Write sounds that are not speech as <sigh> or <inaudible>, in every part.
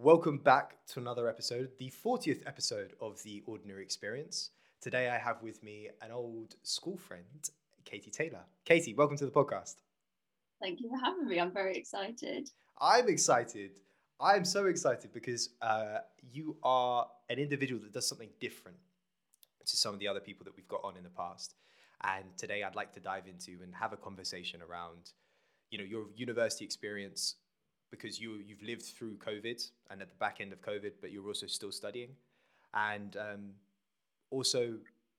Welcome back to another episode, the 40th episode of The Ordinary Experience. Today I have with me an old school friend, Katie Taylor. Katie, welcome to the podcast. Thank you for having me. I'm very excited. I'm excited. I'm so excited because uh, you are an individual that does something different to some of the other people that we've got on in the past. And today I'd like to dive into and have a conversation around, you know, your university experience because you you've lived through COVID and at the back end of COVID, but you're also still studying, and um, also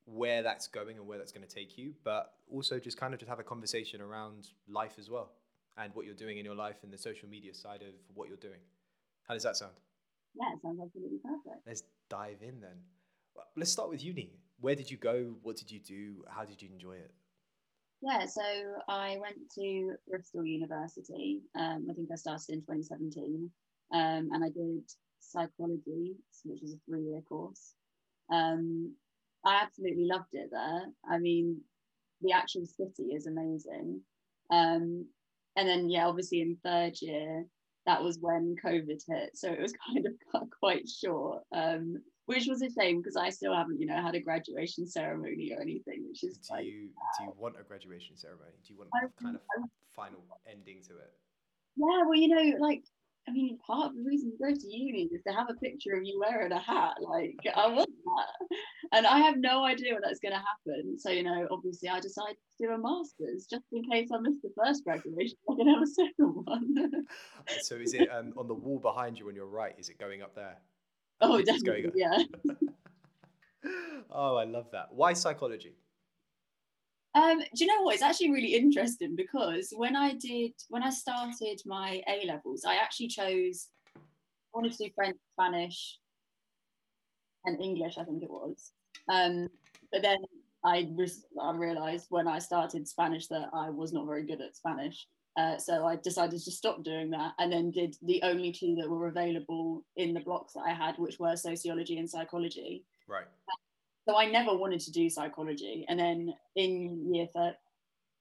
where that's going and where that's going to take you, but also just kind of just have a conversation around life as well and what you're doing in your life and the social media side of what you're doing. How does that sound? Yeah, it sounds absolutely perfect. Let's dive in then. Let's start with uni. Where did you go? What did you do? How did you enjoy it? Yeah, so I went to Bristol University. Um, I think I started in 2017, um, and I did psychology, which is a three-year course. Um, I absolutely loved it there. I mean, the actual city is amazing. Um, and then, yeah, obviously in third year, that was when COVID hit, so it was <laughs> kind of quite short. Um, which was a shame because I still haven't, you know, had a graduation ceremony or anything, which is Do you do you want a graduation ceremony? Do you want I- a kind of I- final ending to it? yeah, well, you know, like, I mean, part of the reason you go to uni is to have a picture of you wearing a hat. Like, I want that. And I have no idea when that's going to happen. So, you know, obviously, I decided to do a master's just in case I missed the first graduation. I can have a second one. <laughs> So is it um, on the wall behind you on your right? Is it going up there? <laughs> oh, definitely. Yeah. <laughs> oh, I love that. Why psychology? Um, do you know what? It's actually really interesting because when I did, when I started my A levels, I actually chose, I wanted to do French, Spanish, and English, I think it was. Um, but then I, res- I realized when I started Spanish that I was not very good at Spanish. Uh, so I decided to stop doing that and then did the only two that were available in the blocks that I had, which were sociology and psychology Right. so I never wanted to do psychology. And then in year thir-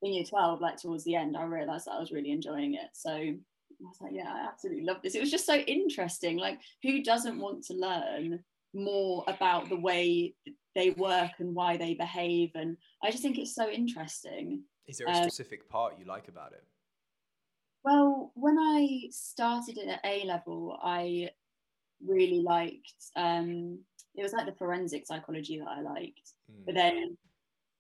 in year 12, like towards the end, I realized that I was really enjoying it. So I was like, yeah, I absolutely love this. It was just so interesting. Like, who doesn't want to learn more about the way they work and why they behave? And I just think it's so interesting. Is there a Um, specific part you like about it? Well, when I started at A level, I really liked um it was like the forensic psychology that I liked. Mm. but then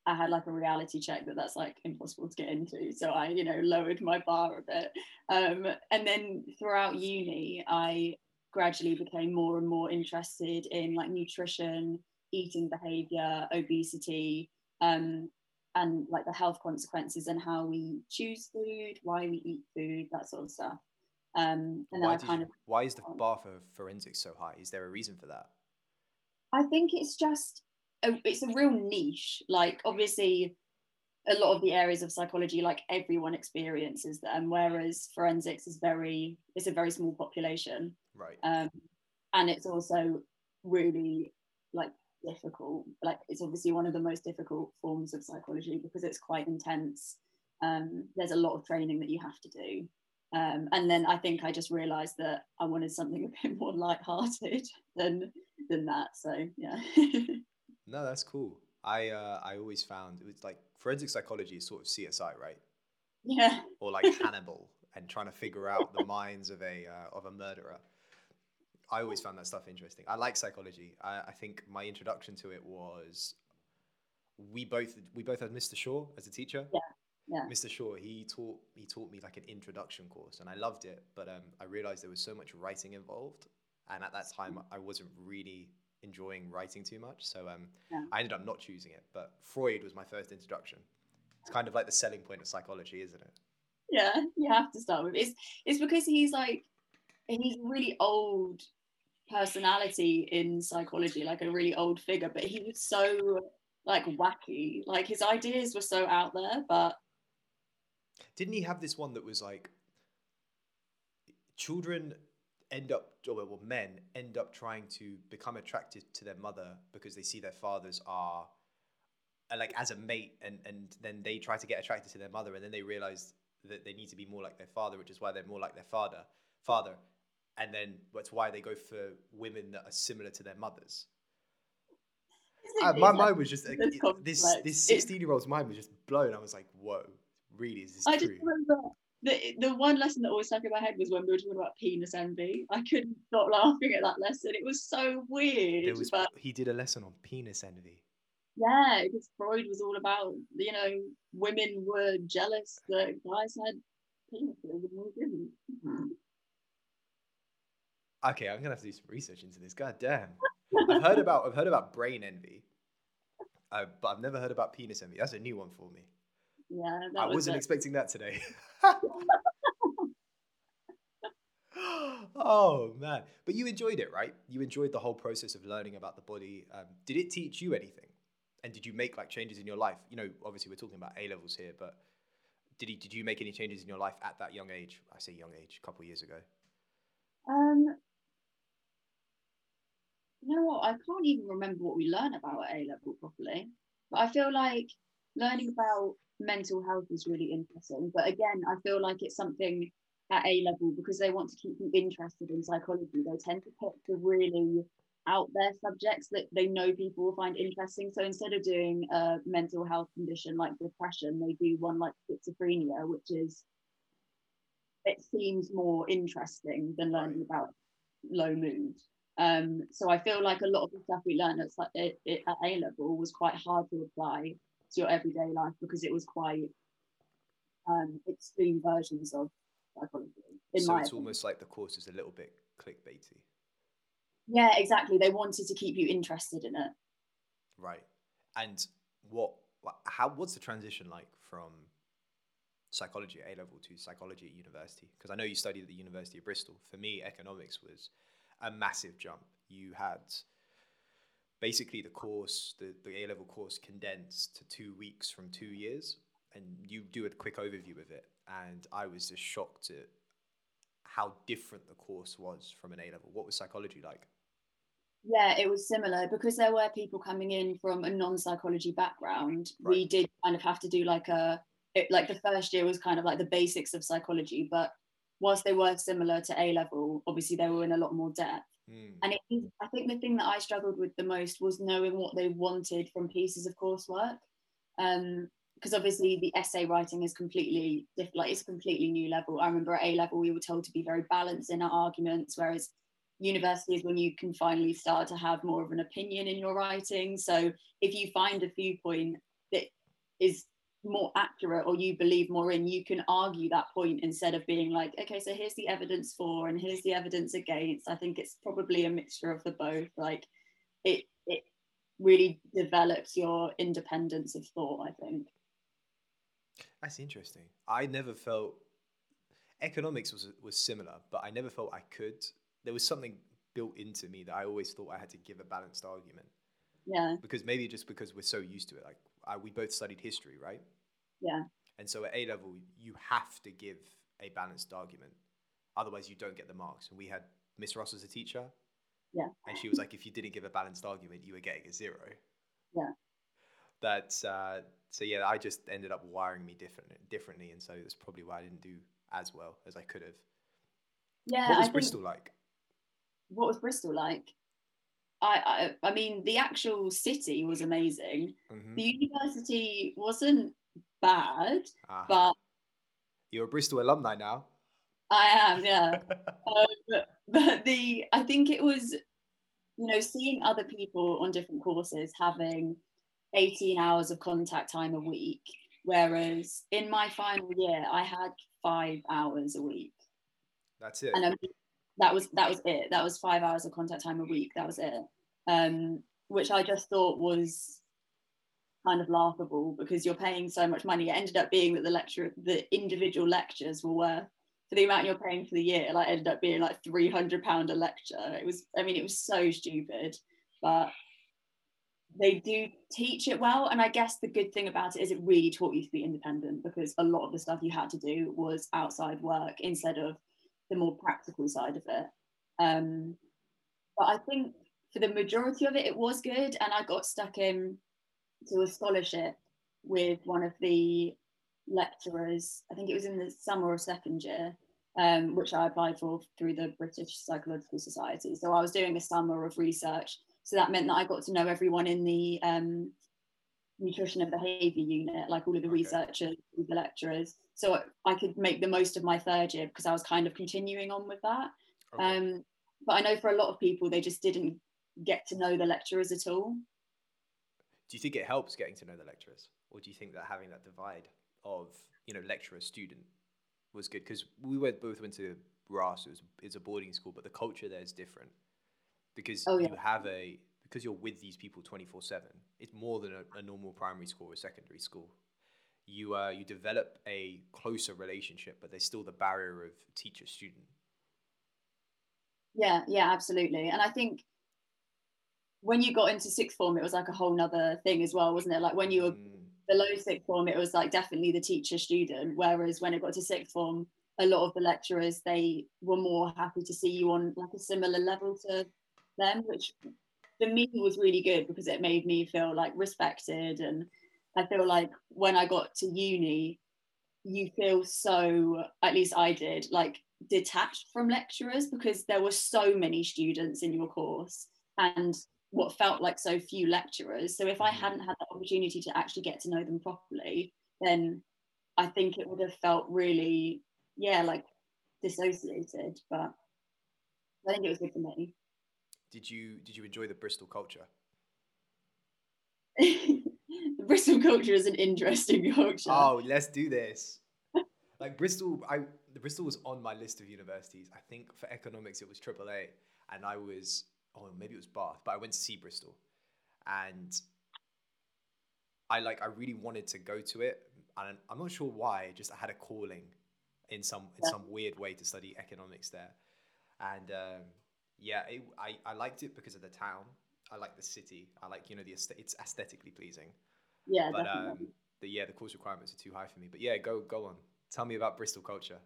I had like a reality check that that's like impossible to get into. So I, you know, lowered my bar a bit. Um, and then throughout uni, I gradually became more and more interested in like nutrition, eating behavior, obesity, um, and like the health consequences and how we choose food, why we eat food, that sort of stuff. Um, and then why, I kind you- of why is the bar for forensics so high? Is there a reason for that? I think it's just a, it's a real niche. Like obviously, a lot of the areas of psychology, like everyone experiences them, whereas forensics is very it's a very small population, Right. um, and it's also really like difficult. Like it's obviously one of the most difficult forms of psychology because it's quite intense. Um, there's a lot of training that you have to do. Um, and then I think I just realised that I wanted something <laughs> a bit more light-hearted than than that. So yeah. <laughs> No, that's cool. I uh, I always found it was like forensic psychology is sort of CSI, right? yeah. Or like <laughs> Hannibal and trying to figure out the minds of a uh, of a murderer. I always found that stuff interesting. I like psychology. I, I think my introduction to it was we both we both had Mr. Shaw as a teacher. Yeah. Yeah. Mr. Shaw, he taught he taught me like an introduction course, and I loved it. But um, I realized there was so much writing involved, and at that time I wasn't really enjoying writing too much. So um, Yeah. I ended up not choosing it. But Freud was my first introduction. It's kind of like the selling point of psychology, isn't it? Yeah. You have to start with it's it's because he's like he's really old personality in psychology, like a really old figure, but he was so like wacky. Like his ideas were so out there, but Didn't he have this one that was like children end up or well men end up trying to become attracted to their mother because they see their fathers are like as a mate and and then they try to get attracted to their mother and then they realize that they need to be more like their father which is why they're more like their father father and then that's why they go for women that are similar to their mothers. Uh, my mind was just like, it- this this sixteen year old's mind was just blown. I was like, whoa, really? Is this I true? just remember the the one lesson that always stuck in my head was when we were talking about penis envy. I couldn't stop laughing at that lesson. It was so weird. Was but he did a lesson on penis envy. yeah, because Freud was all about you know women were jealous that guys had penises and we didn't. Okay, I'm gonna have to do some research into this. God damn. I've heard about I've heard about brain envy, uh, but I've never heard about penis envy. That's a new one for me. Yeah, that I was wasn't it. expecting that today. <laughs> <laughs> oh man! But you enjoyed it, right? You enjoyed the whole process of learning about the body. Um, did it teach you anything? And did you make like changes in your life? You know, obviously we're talking about A levels here, but did he, did you make any changes in your life at that young age? I say young age, a couple years ago. Um, you know what? I can't even remember what we learn about at A level properly. But I feel like learning about mental health is really interesting. But again, I feel like it's something at A level because they want to keep you interested in psychology. They tend to pick the really out there subjects that they know people will find interesting. So instead of doing a mental health condition like depression, they do one like schizophrenia, which is it seems more interesting than learning about low mood. Um, so I feel like a lot of the stuff we learned at, like, it, it, at A level was quite hard to apply to your everyday life because it was quite um, extreme versions of psychology. So it's opinion. almost like the course is a little bit clickbaity, yeah, exactly. They wanted to keep you interested in it. right? And what, wha- how, what's the transition like from psychology at A level to psychology at university? Because I know you studied at the University of Bristol. For me, economics was a massive jump. You had basically the course, the, the A level course condensed to two weeks from two years, and you do a quick overview of it. And I was just shocked at how different the course was from an A level. What was psychology like? Yeah, it was similar because there were people coming in from a non-psychology background. We did kind of have to do like a it, like the first year was kind of like the basics of psychology, but whilst they were similar to A level, obviously they were in a lot more depth. Hmm. And it I think the thing that I struggled with the most was knowing what they wanted from pieces of coursework. Um, because obviously the essay writing is completely different, like it's a completely new level. I remember at A level we were told to be very balanced in our arguments, whereas university is when you can finally start to have more of an opinion in your writing. So if you find a viewpoint that is more accurate or you believe more in, you can argue that point instead of being like, okay, so here's the evidence for and here's the evidence against. I think it's probably a mixture of the both. Like it it really develops your independence of thought, I think. That's interesting. I never felt economics was was similar, but I never felt I could. There was something built into me that I always thought I had to give a balanced argument Yeah, because maybe just because we're so used to it. Like I, we both studied history, right? Yeah, And so at A level, you have to give a balanced argument, otherwise you don't get the marks. And we had Miss Ross as a teacher, yeah, and she was like, if you didn't give a balanced argument, you were getting a zero. yeah. That's uh, so yeah. I just ended up wiring me different differently, and so that's probably why I didn't do as well as I could have. Yeah. what I was think- Bristol like? what was Bristol like? I, I I mean the actual city was amazing. Mhm. The university wasn't bad, Uh-huh. but You're a Bristol alumni now. I am, yeah. <laughs> um, but, the I think it was, you know, seeing other people on different courses having 18 hours of contact time a week, whereas in my final year I had five hours a week, That's it. and that was that was it. That was five hours of contact time a week. That was it. Um, which I just thought was kind of laughable because you're paying so much money. It ended up being that the lecture, the individual lectures were worth for the amount you're paying for the year. Like ended up being like three hundred pound a lecture. It was. I mean, it was so stupid, but they do teach it well. And I guess the good thing about it is it really taught you to be independent because a lot of the stuff you had to do was outside work instead of the more practical side of it. Um, but I think for the majority of it, it was good. And I got stuck in to a scholarship with one of the lecturers. I think it was in the summer or second year. um, which I applied for through the British Psychological Society. So I was doing a summer of research. So that meant that I got to know everyone in the um, nutrition and behaviour unit, like all of the okay. researchers, the lecturers. So I could make the most of my third year because I was kind of continuing on with that. Okay. Um, but I know for a lot of people, they just didn't get to know the lecturers at all. Do you think it helps getting to know the lecturers, or do you think that having that divide of you know lecturer student was good? Because we went both went to RAS, it was, it's a boarding school, but the culture there is different. Because oh, yeah. you have a because you're with these people 24 7 it's more than a, a, normal primary school or secondary school. You uh, you develop a closer relationship but there's still the barrier of teacher student yeah yeah absolutely. And i think when you got into sixth form it was like a whole nother thing as well wasn't it? Like when you were mm. below sixth form it was like definitely the teacher student whereas when it got to sixth form a lot of the lecturers they were more happy to see you on like a similar level to them which for me was really good because it made me feel like respected. And I feel like when I got to uni, you feel so, at least I did, like detached from lecturers because there were so many students in your course. And what felt like so few lecturers. So if I mm-hmm. hadn't had the opportunity to actually get to know them properly, then I think it would have felt really, yeah, like dissociated. But I think it was good for me. Did you did you enjoy the Bristol culture? the <laughs> Bristol culture is an interesting culture. Oh, let's do this. <laughs> like Bristol, I the Bristol was on my list of universities. I think for economics it was AAA, and I was oh maybe it was Bath, but I went to see Bristol, and I like I really wanted to go to it, and I'm not sure why. Just I had a calling in some in yeah. some weird way to study economics there, and um, yeah, it, I I liked it because of the town. I like the city. I like you know the it's aesthetically pleasing. Yeah, but definitely. um, the yeah the course requirements are too high for me. But yeah, go go on. Tell me about Bristol culture.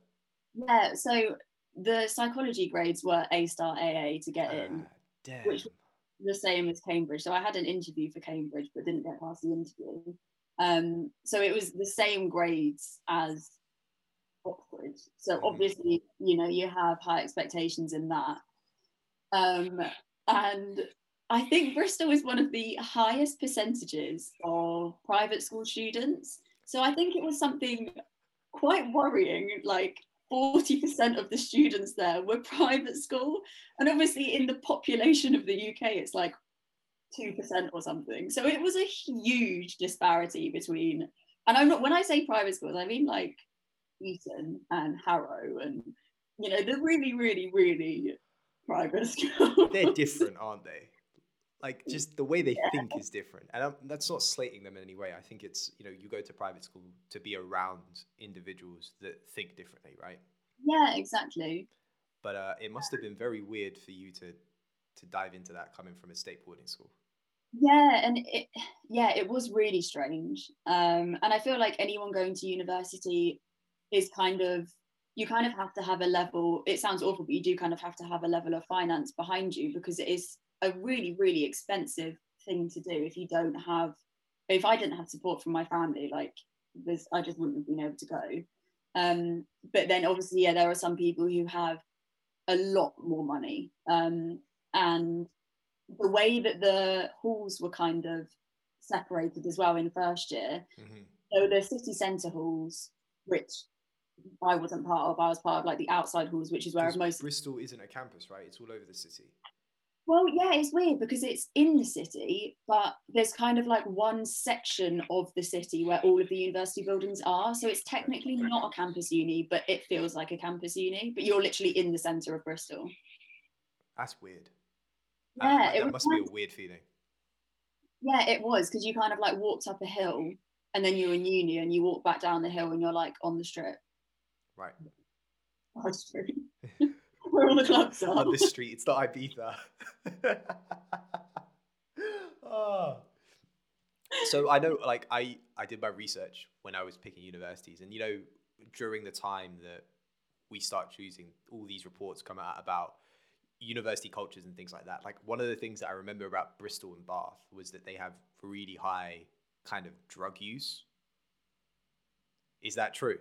Yeah, so the psychology grades were A star AA to get in, ah, damn. which was the same as Cambridge. So I had an interview for Cambridge, but didn't get past the interview. Um, so it was the same grades as Oxford. So mm. obviously, you know, you have high expectations in that. Um, and I think Bristol is one of the highest percentages of private school students. So I think it was something quite worrying. Like 40% of the students there were private school. And obviously, in the population of the UK, it's like 2% or something. So it was a huge disparity between, and I'm not, when I say private schools, I mean like Eton and Harrow and, you know, the really, really, really private school. <laughs> They're different, aren't they? Like just the way they yeah. think is different, and I'm, that's not slating them in any way. I think it's you know you go to private school to be around individuals that think differently, right? Yeah, exactly. But uh, it must have been very weird for you to to dive into that coming from a state boarding school. Yeah, and it yeah it was really strange, um, and I feel like anyone going to university is kind of you kind of have to have a level it sounds awful but you do kind of have to have a level of finance behind you because it is a really really expensive thing to do if you don't have if i didn't have support from my family like this i just wouldn't have been able to go um, but then obviously yeah there are some people who have a lot more money um, and the way that the halls were kind of separated as well in first year mm-hmm. so the city centre halls which I wasn't part of. I was part of like the outside halls, which is where most Bristol isn't a campus, right? It's all over the city. Well, yeah, it's weird because it's in the city, but there's kind of like one section of the city where all of the university buildings are. So it's technically not a campus uni, but it feels like a campus uni. But you're literally in the centre of Bristol. That's weird. Yeah, that, it must be a weird feeling. Yeah, it was because you kind of like walked up a hill and then you're in uni and you walk back down the hill and you're like on the strip. Right. <laughs> High Street. <laughs> Where all the clubs are. On this street. It's not Ibiza. oh. <laughs> So I know, like, I, I did my research when I was picking universities. And, you know, during the time that we start choosing, all these reports come out about university cultures and things like that. Like, one of the things that I remember about Bristol and Bath was that they have really high kind of drug use. Is that true?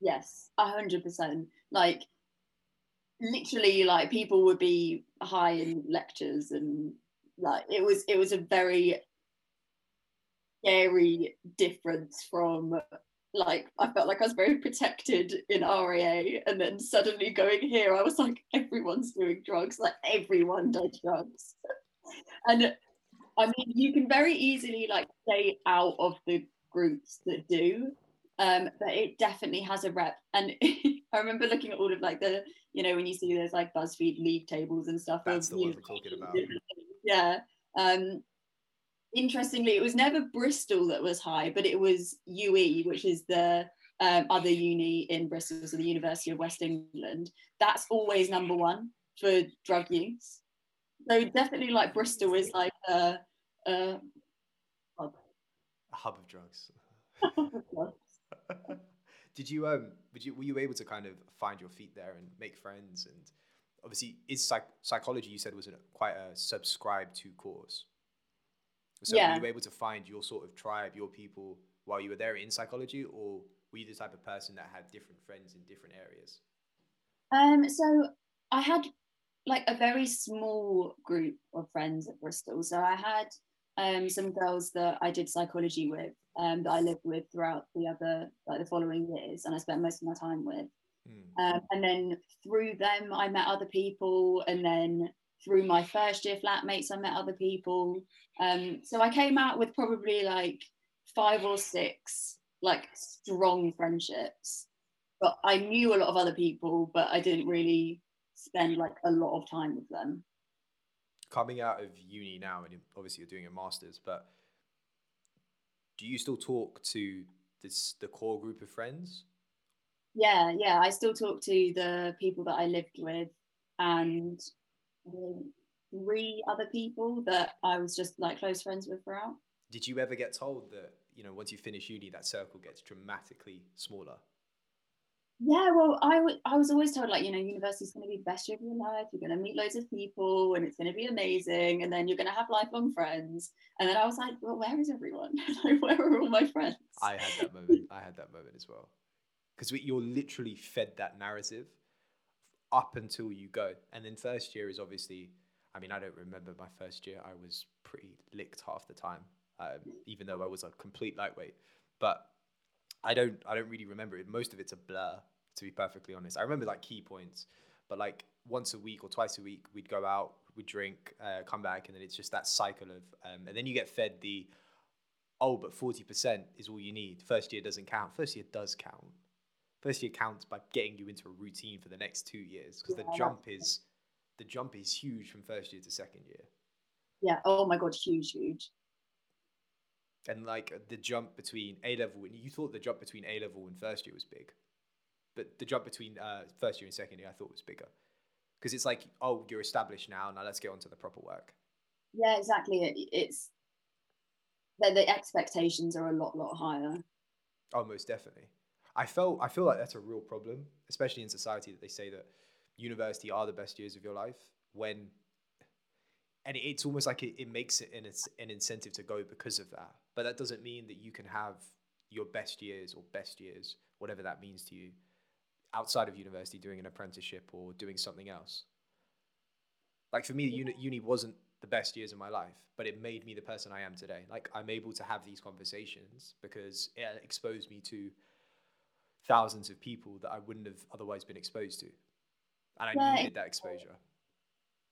Yes, a hundred percent. Like literally, like people would be high in lectures, and like it was it was a very scary difference from like I felt like I was very protected in RAA, and then suddenly going here, I was like, everyone's doing drugs, like everyone does drugs, <laughs> and I mean, you can very easily like stay out of the groups that do, um, but it definitely has a rep. And <laughs> I remember looking at all of like the, you know, when you see those like BuzzFeed league tables and stuff. That's the one we're talking about. Yeah. Um, interestingly, it was never Bristol that was high, but it was UE, which is the um, other uni in Bristol, so the University of West England. That's always number one for drug use. So definitely, like Bristol is like a, a hub. A hub of drugs. <laughs> <laughs> Did you um? Would you were you able to kind of find your feet there and make friends and obviously is psych- psychology you said was a, quite a subscribed to course. So Yeah. were you able to find your sort of tribe, your people while you were there in psychology, or were you the type of person that had different friends in different areas? Um, so I had like a very small group of friends at Bristol. So I had um, some girls that I did psychology with, um, that I lived with throughout the other like the following years, and I spent most of my time with. Hmm. Um, and then through them, I met other people, and then through my first year flatmates, I met other people. Um, so I came out with probably like five or six like strong friendships but I knew a lot of other people, but I didn't really spend like a lot of time with them. Coming out of uni now, and obviously you're doing a master's, but do you still talk to this the core group of friends? Yeah, yeah. I still talk to the people that I lived with and three other people that I was just like close friends with throughout. Did you ever get told that you know once you finish uni, that circle gets dramatically smaller? Yeah, well, I w- I was always told like you know university is going to be the best year of your life. You're going to meet loads of people, and it's going to be amazing. And then you're going to have lifelong friends. And then I was like, well, where is everyone? <laughs> like, where are all my friends? I had that moment. <laughs> I had that moment as well. Because you're literally fed that narrative up until you go. And then first year is obviously, I mean, I don't remember my first year. I was pretty licked half the time, um, even though I was a complete lightweight. But I don't, I don't really remember it. Most of it's a blur, to be perfectly honest. I remember like key points, but like once a week or twice a week, we'd go out, we'd drink, uh, come back, and then it's just that cycle of, um, and then you get fed the, oh, but 40% is all you need. First year doesn't count. First year does count. First year counts by getting you into a routine for the next two years because Yeah, the jump is the jump is huge from first year to second year. Yeah. Oh my god, huge, huge. And like the jump between A level and you thought the jump between A level and first year was big. But the jump between uh, first year and second year I thought was bigger. Because it's like, oh, you're established now, now let's get on to the proper work. Yeah, exactly. It, it's the, the expectations are a lot, lot higher. Oh, most definitely. I felt I feel like that's a real problem, especially in society that they say that university are the best years of your life when and it's almost like it, it makes it an, an incentive to go because of that. But that doesn't mean that you can have your best years or best years, whatever that means to you, outside of university doing an apprenticeship or doing something else. Like for me, uni, uni wasn't the best years of my life, but it made me the person I am today. Like I'm able to have these conversations because it uh, exposed me to thousands of people that I wouldn't have otherwise been exposed to. And I Yeah, needed that exposure.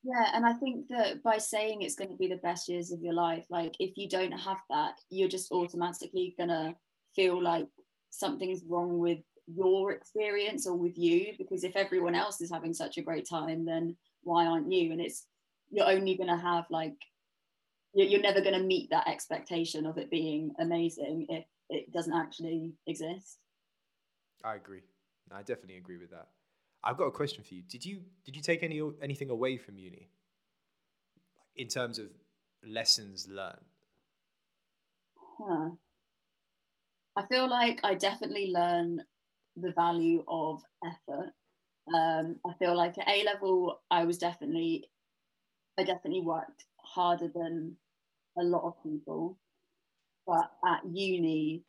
Yeah, and I think that by saying it's going to be the best years of your life, like if you don't have that, you're just automatically gonna feel like something's wrong with your experience or with you because if everyone else is having such a great time, then why aren't you? And it's you're only gonna have like you're, you're never gonna meet that expectation of it being amazing if it doesn't actually exist. I agree. I definitely agree with that. I've got a question for you. Did you did you take any anything away from uni in terms of lessons learned? Huh. I feel like I definitely learn the value of effort. Um, I feel like at A level, I was definitely, I definitely worked harder than a lot of people. But at uni,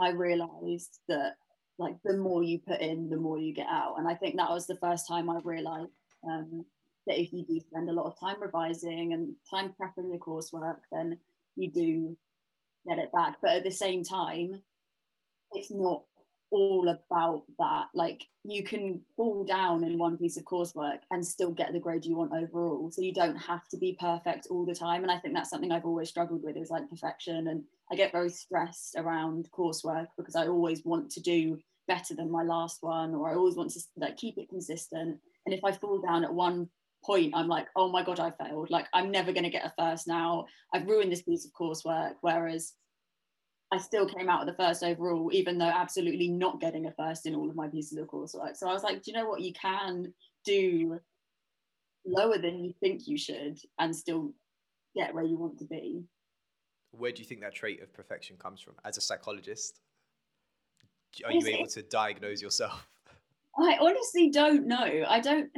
I realised that like the more you put in, the more you get out. And I think that was the first time I realized um, that if you do spend a lot of time revising and time prepping your coursework, then you do get it back. But at the same time, it's not all about that. Like you can fall down in one piece of coursework and still get the grade you want overall. So you don't have to be perfect all the time. And I think that's something I've always struggled with is like perfection. And I get very stressed around coursework because I always want to do better than my last one, or I always want to like keep it consistent. And if I fall down at one point, I'm like, oh my god, I failed. Like I'm never going to get a first now. I've ruined this piece of coursework. Whereas I still came out of the first overall, even though absolutely not getting a first in all of my pieces of coursework. So I was like, do you know what? You can do lower than you think you should and still get where you want to be. Where do you think that trait of perfection comes from? As a psychologist, are you able to diagnose yourself? <laughs> I honestly don't know. I don't.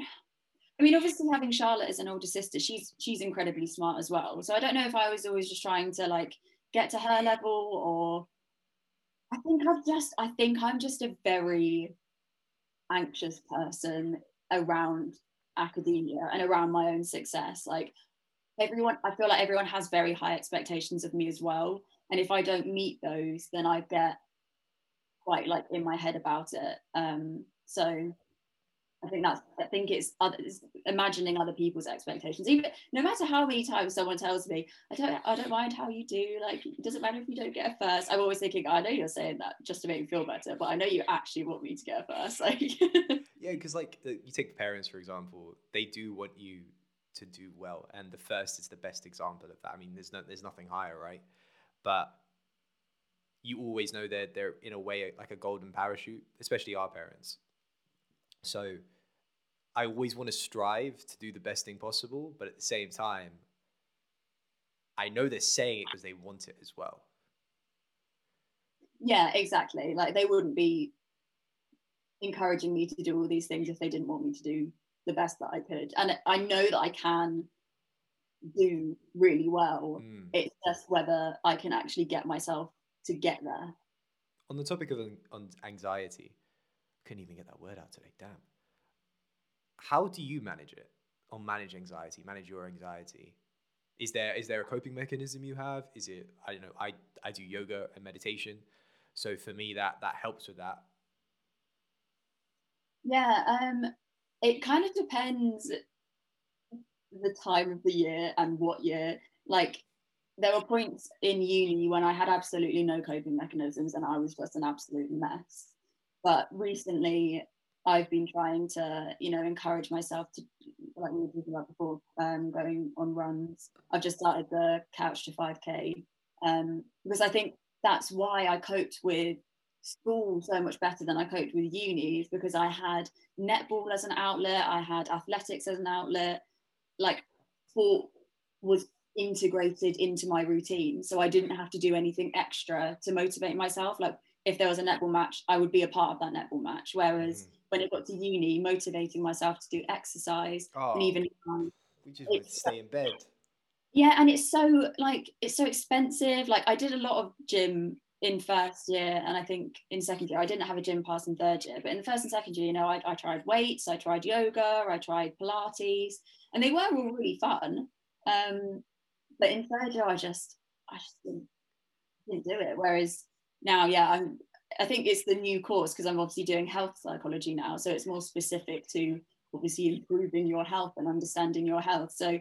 I mean, obviously, having Charlotte as an older sister, she's she's incredibly smart as well. So I don't know if I was always just trying to like get to her level or I think I've just I think I'm just a very anxious person around academia and around my own success. Like everyone I feel like everyone has very high expectations of me as well. And if I don't meet those, then I get quite like in my head about it. Um so I think that's I think it's others imagining other people's expectations. Even no matter how many times someone tells me, I don't I don't mind how you do, like it doesn't matter if you don't get a first. I'm always thinking, I know you're saying that just to make me feel better, but I know you actually want me to get a first. <laughs> Like Yeah, because like you take the parents for example, they do want you to do well. And the first is the best example of that. I mean, there's no there's nothing higher, right? But you always know that they're in a way like a golden parachute, especially our parents. So I always want to strive to do the best thing possible, but at the same time, I know they're saying it because they want it as well. Yeah, exactly. Like they wouldn't be encouraging me to do all these things if they didn't want me to do the best that I could. And I know that I can do really well. Mm. It's just whether I can actually get myself to get there. On the topic of on anxiety, couldn't even get that word out today. Damn how do you manage it or manage anxiety manage your anxiety? Is there is there a coping mechanism you have? Is it i don't know i i do yoga and meditation. So for me that that helps with that. Yeah um it kind of depends the time of the year and what year. Like there were points in uni when i had absolutely no coping mechanisms and i was just an absolute mess. But recently I've been trying to, you know, encourage myself to, like we were talking about before, um, going on runs. I've just started the Couch to 5K um, because I think that's why I coped with school so much better than I coped with uni because I had netball as an outlet, I had athletics as an outlet, like sport was integrated into my routine. So I didn't have to do anything extra to motivate myself. Like if there was a netball match, I would be a part of that netball match. Whereas mm when it got to uni, motivating myself to do exercise oh, and even um, we just want stay in bed. Yeah, and it's so like it's so expensive. Like I did a lot of gym in first year, and I think in second year I didn't have a gym pass in third year. But in the first and second year, you know, I, I tried weights, I tried yoga, I tried Pilates, and they were all really fun. Um, but in third year, I just I just didn't, didn't do it. Whereas now, yeah, I'm I think it's the new course because I'm obviously doing health psychology now. So it's more specific to obviously improving your health and understanding your health. So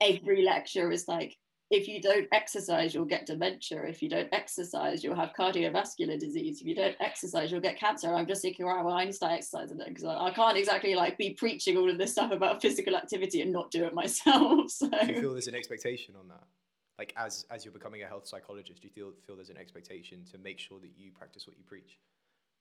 every lecture is like, if you don't exercise, you'll get dementia. If you don't exercise, you'll have cardiovascular disease. If you don't exercise, you'll get cancer. I'm just thinking, right, well, I need to start exercising because I, I, can't exactly like be preaching all of this stuff about physical activity and not do it <laughs> myself. So. You feel there's an expectation on that? Like as as you're becoming a health psychologist do you feel feel there's an expectation to make sure that you practice what you preach?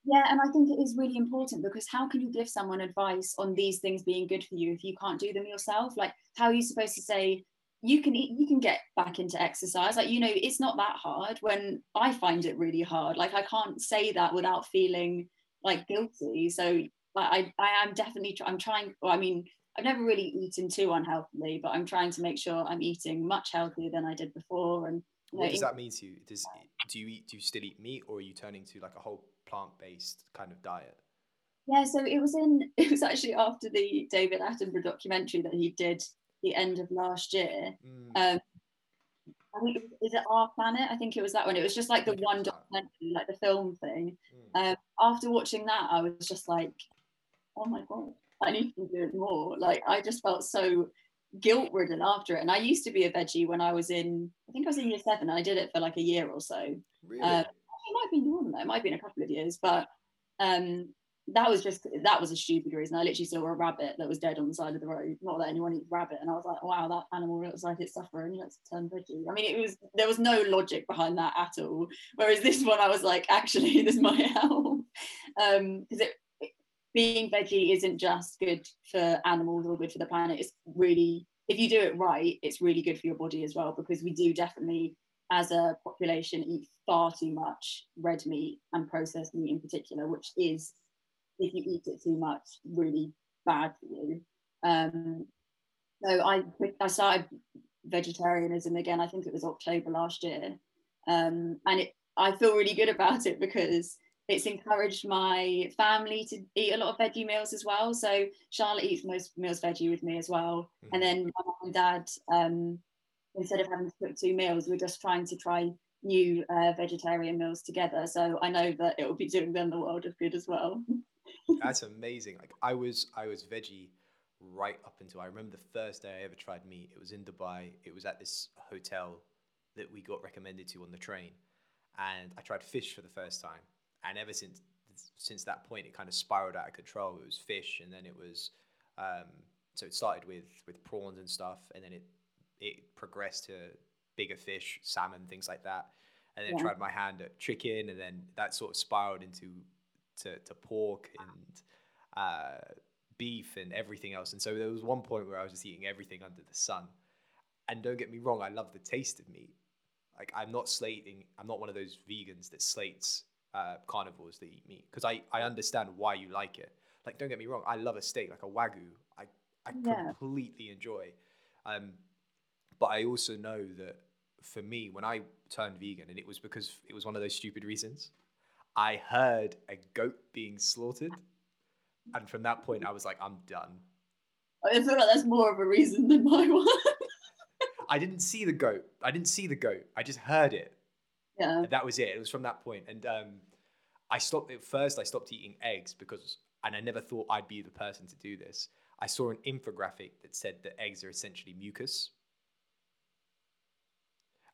Yeah and i think it is really important because how can you give someone advice on these things being good for you if you can't do them yourself? Like how are you supposed to say you can eat, you can get back into exercise. Like you know it's not that hard when i find it really hard. Like i can't say that without feeling like guilty. So I, I am definitely i'm trying well, i mean I've never really eaten too unhealthily, but I'm trying to make sure I'm eating much healthier than I did before. And you know, what does that mean to you? Does do you eat? Do you still eat meat, or are you turning to like a whole plant-based kind of diet? Yeah, so it was in <laughs> it was actually after the David Attenborough documentary that he did the end of last year. Mm. Um, I think is it Our Planet? I think it was that one. It was just like the one documentary, like the film thing. Mm. Um, after watching that, I was just like, oh my god, I need to do it more. Like I just felt so guilt ridden after it. And I used to be a veggie when I was in, I think I was in year seven. And I did it for like a year or so. Really? Um, it might be more than that. It might be in a couple of years, but um, that was just that was a stupid reason. I literally saw a rabbit that was dead on the side of the road. Not that anyone eats rabbit, and I was like, wow, that animal looks like it's suffering. Let's turn veggie. I mean, it was there was no logic behind that at all. Whereas this one, I was like, actually, <laughs> this might help because um, it, being veggie isn't just good for animals or good for the planet. It's really if you do it right, it's really good for your body as well because we do definitely, as a population, eat far too much red meat and processed meat in particular, which is if you eat it too much, really bad for you. Um, so I I started vegetarianism again. I think it was October last year, um, and it I feel really good about it because it's encouraged my family to eat a lot of veggie meals as well. So Charlotte eats most meals veggie with me as well, mm-hmm. and then my mum and dad, um, instead of having to cook two meals, we're just trying to try new uh, vegetarian meals together. So I know that it will be doing them the world of good as well. <laughs> That's amazing. Like I was, I was veggie right up until I remember the first day I ever tried meat. It was in Dubai. It was at this hotel that we got recommended to on the train, and I tried fish for the first time. And ever since since that point, it kind of spiraled out of control. It was fish, and then it was um, so it started with with prawns and stuff, and then it it progressed to bigger fish, salmon, things like that. And then yeah. tried my hand at chicken, and then that sort of spiraled into to, to pork and uh, beef and everything else. And so there was one point where I was just eating everything under the sun. And don't get me wrong, I love the taste of meat. Like I'm not slating, I'm not one of those vegans that slates uh, carnivores that eat meat because I, I understand why you like it. Like don't get me wrong, I love a steak like a wagyu. I I yeah. completely enjoy. Um, but I also know that for me, when I turned vegan, and it was because it was one of those stupid reasons. I heard a goat being slaughtered, and from that point, I was like, I'm done. I feel like that's more of a reason than my <laughs> one. I didn't see the goat. I didn't see the goat. I just heard it. Yeah. And that was it. It was from that point. And um, I stopped at first. I stopped eating eggs because, and I never thought I'd be the person to do this. I saw an infographic that said that eggs are essentially mucus.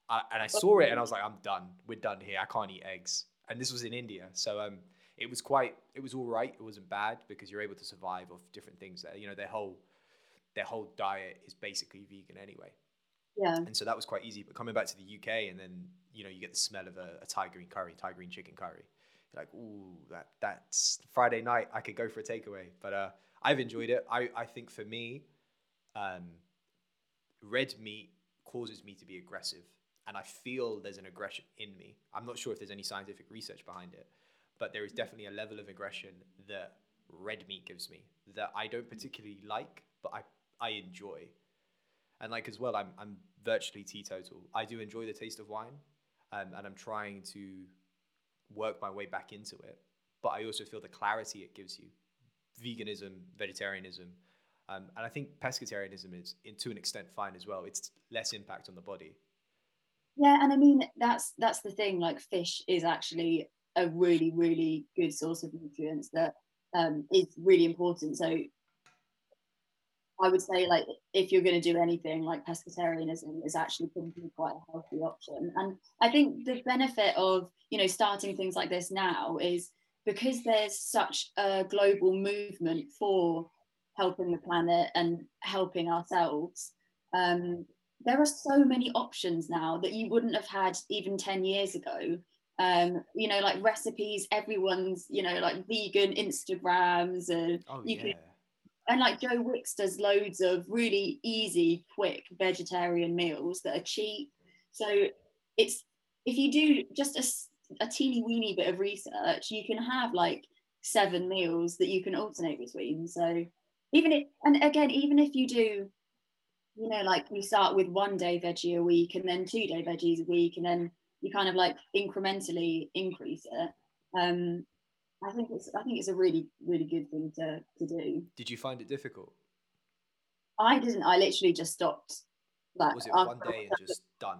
I, and I saw it and I was like, I'm done. We're done here. I can't eat eggs and this was in India. So um, it was quite, it was all right. It wasn't bad because you're able to survive off different things. There, you know, their whole, their whole diet is basically vegan anyway. Yeah. And so that was quite easy. But coming back to the UK, and then you know you get the smell of a, a Thai green curry, Thai green chicken curry. You're like, ooh, that that's Friday night. I could go for a takeaway. But uh, I've enjoyed it. I I think for me, um, red meat causes me to be aggressive and I feel there's an aggression in me. I'm not sure if there's any scientific research behind it, but there is definitely a level of aggression that red meat gives me that I don't particularly like, but I I enjoy. And like as well, I'm I'm virtually teetotal. I do enjoy the taste of wine, um, and I'm trying to work my way back into it. But I also feel the clarity it gives you. Veganism, vegetarianism, um, and I think pescatarianism is, in, to an extent, fine as well. It's less impact on the body yeah and i mean that's that's the thing like fish is actually a really really good source of nutrients that um, is really important so i would say like if you're going to do anything like pescatarianism is actually probably quite a healthy option and i think the benefit of you know starting things like this now is because there's such a global movement for helping the planet and helping ourselves um, there are so many options now that you wouldn't have had even 10 years ago um, you know like recipes everyone's you know like vegan instagrams and oh, you yeah. can and like joe wicks does loads of really easy quick vegetarian meals that are cheap so it's if you do just a, a teeny weeny bit of research you can have like seven meals that you can alternate between so even if and again even if you do you know, like you start with one day veggie a week and then two day veggies a week, and then you kind of like incrementally increase it. Um, I think it's I think it's a really really good thing to to do. Did you find it difficult? I didn't. I literally just stopped. Like, was it one day and just done?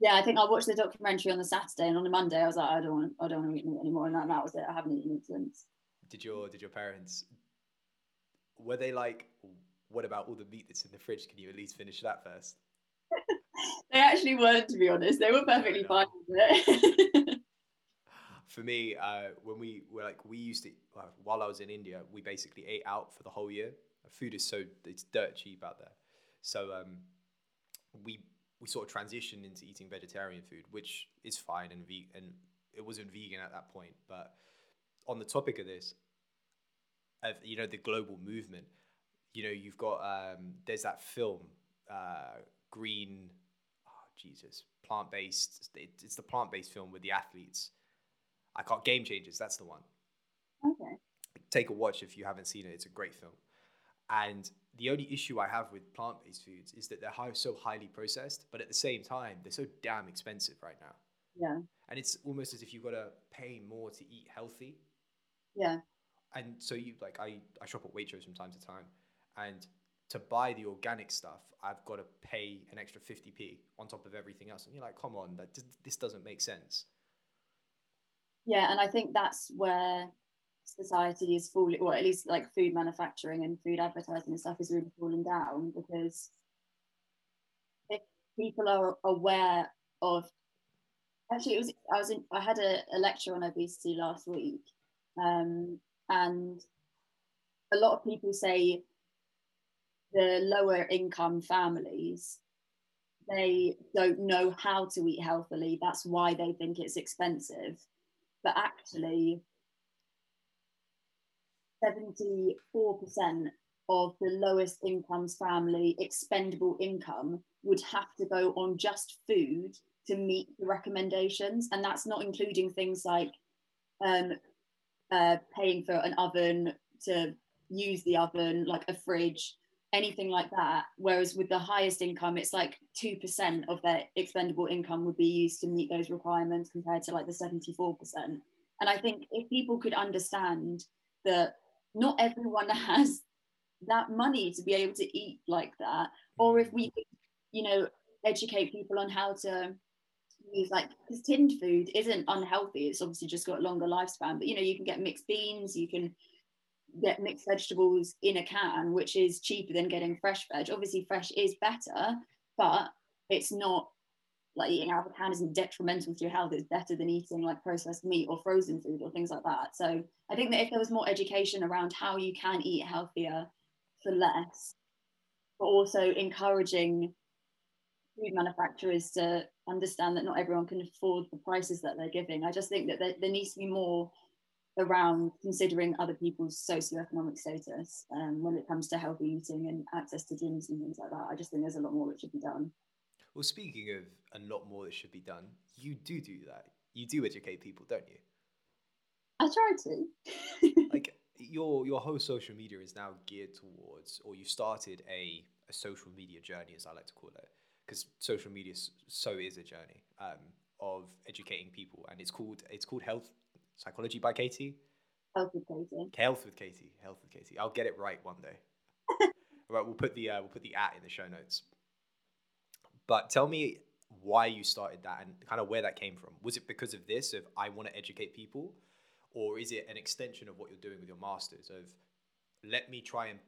Yeah, I think I watched the documentary on the Saturday, and on the Monday I was like, I don't want, I don't want to eat meat anymore, and that, that was it. I haven't eaten it since. Did your Did your parents? Were they like, what about all the meat that's in the fridge? Can you at least finish that first? <laughs> they actually weren't, to be honest. They were perfectly fine with it. <laughs> for me, uh, when we were like, we used to, uh, while I was in India, we basically ate out for the whole year. Food is so, it's dirt cheap out there. So um, we we sort of transitioned into eating vegetarian food, which is fine and ve- and it wasn't vegan at that point. But on the topic of this, of you know the global movement, you know you've got um, there's that film, uh, Green, oh Jesus, plant based. It's the plant based film with the athletes I can't Game Changers. That's the one. Okay. Take a watch if you haven't seen it. It's a great film. And the only issue I have with plant-based foods is that they're high, so highly processed, but at the same time, they're so damn expensive right now. Yeah. And it's almost as if you've got to pay more to eat healthy. Yeah. And so you like I I shop at Waitrose from time to time, and to buy the organic stuff, I've got to pay an extra 50p on top of everything else. And you're like, come on, that this doesn't make sense yeah and i think that's where society is falling or at least like food manufacturing and food advertising and stuff is really falling down because if people are aware of actually it was i was in i had a, a lecture on obesity last week um, and a lot of people say the lower income families they don't know how to eat healthily. That's why they think it's expensive but actually 74% of the lowest incomes family expendable income would have to go on just food to meet the recommendations. And that's not including things like um, uh, paying for an oven to use the oven like a fridge anything like that. Whereas with the highest income, it's like 2% of their expendable income would be used to meet those requirements compared to like the 74%. And I think if people could understand that not everyone <laughs> has that money to be able to eat like that, or if we could, you know, educate people on how to use like because tinned food isn't unhealthy it's obviously just got a longer lifespan but you know you can get mixed beans you can get mixed vegetables in a can, which is cheaper than getting fresh veg. Obviously, fresh is better, but it's not like eating out of a can isn't detrimental to your health. It's better than eating like processed meat or frozen food or things like that. So I think that if there was more education around how you can eat healthier for less, but also encouraging food manufacturers to understand that not everyone can afford the prices that they're giving. I just think that there, there needs to be more around considering other people's socioeconomic status um, when it comes to healthy eating and access to gyms and things like that. I just think there's a lot more that should be done. Well, speaking of a lot more that should be done, you do do that. You do educate people, don't you? I try to. <laughs> like your your whole social media is now geared towards, or you started a a social media journey, as I like to call it, because social media so is a journey um, of educating people, and it's called it's called health Psychology by Katie. Health with Katie. Health with Katie. Health with Katie. I'll get it right one day. <laughs> right, we'll put the uh, we'll put the at in the show notes. But tell me why you started that and kind of where that came from. Was it because of this of I want to educate people, or is it an extension of what you're doing with your masters of let me try and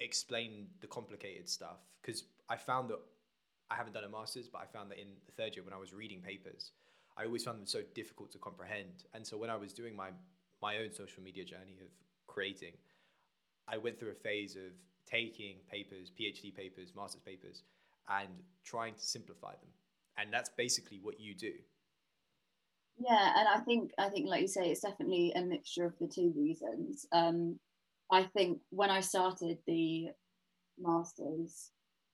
explain the complicated stuff because I found that I haven't done a master's, but I found that in the third year when I was reading papers, I always found them so difficult to comprehend. And so when I was doing my my own social media journey of creating, I went through a phase of taking papers, PhD papers, master's papers, and trying to simplify them. And that's basically what you do. Yeah, and I think I think like you say, it's definitely a mixture of the two reasons. Um, I think when I started the masters,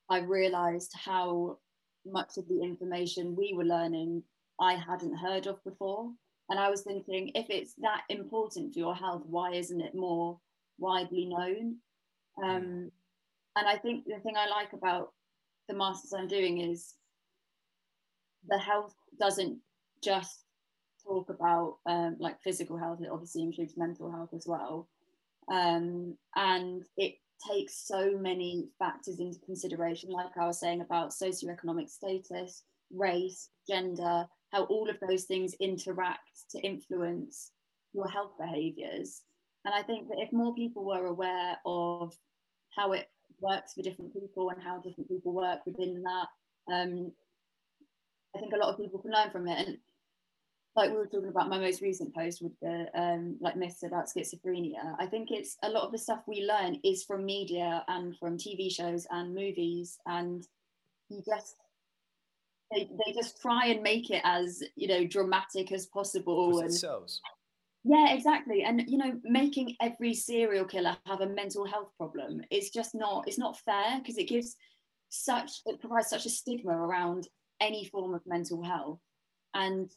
I realised how much of the information we were learning I hadn't heard of before. And I was thinking, if it's that important for your health, why isn't it more widely known? Um, hmm. and I think the thing I like about the masters I'm doing is the health doesn't just talk about um, like physical health, it obviously includes mental health as well. Um, and it takes so many factors into consideration, like I was saying about socioeconomic status, race, gender, how all of those things interact to influence your health behaviors. And I think that if more people were aware of how it works for different people and how different people work within that, um, I think a lot of people can learn from it. And like we were talking about my most recent post with the um, like myths about schizophrenia, I think it's a lot of the stuff we learn is from media and from TV shows and movies, and you just they, they just try and make it as you know dramatic as possible and sells. yeah exactly and you know making every serial killer have a mental health problem is just not it's not fair because it gives such it provides such a stigma around any form of mental health and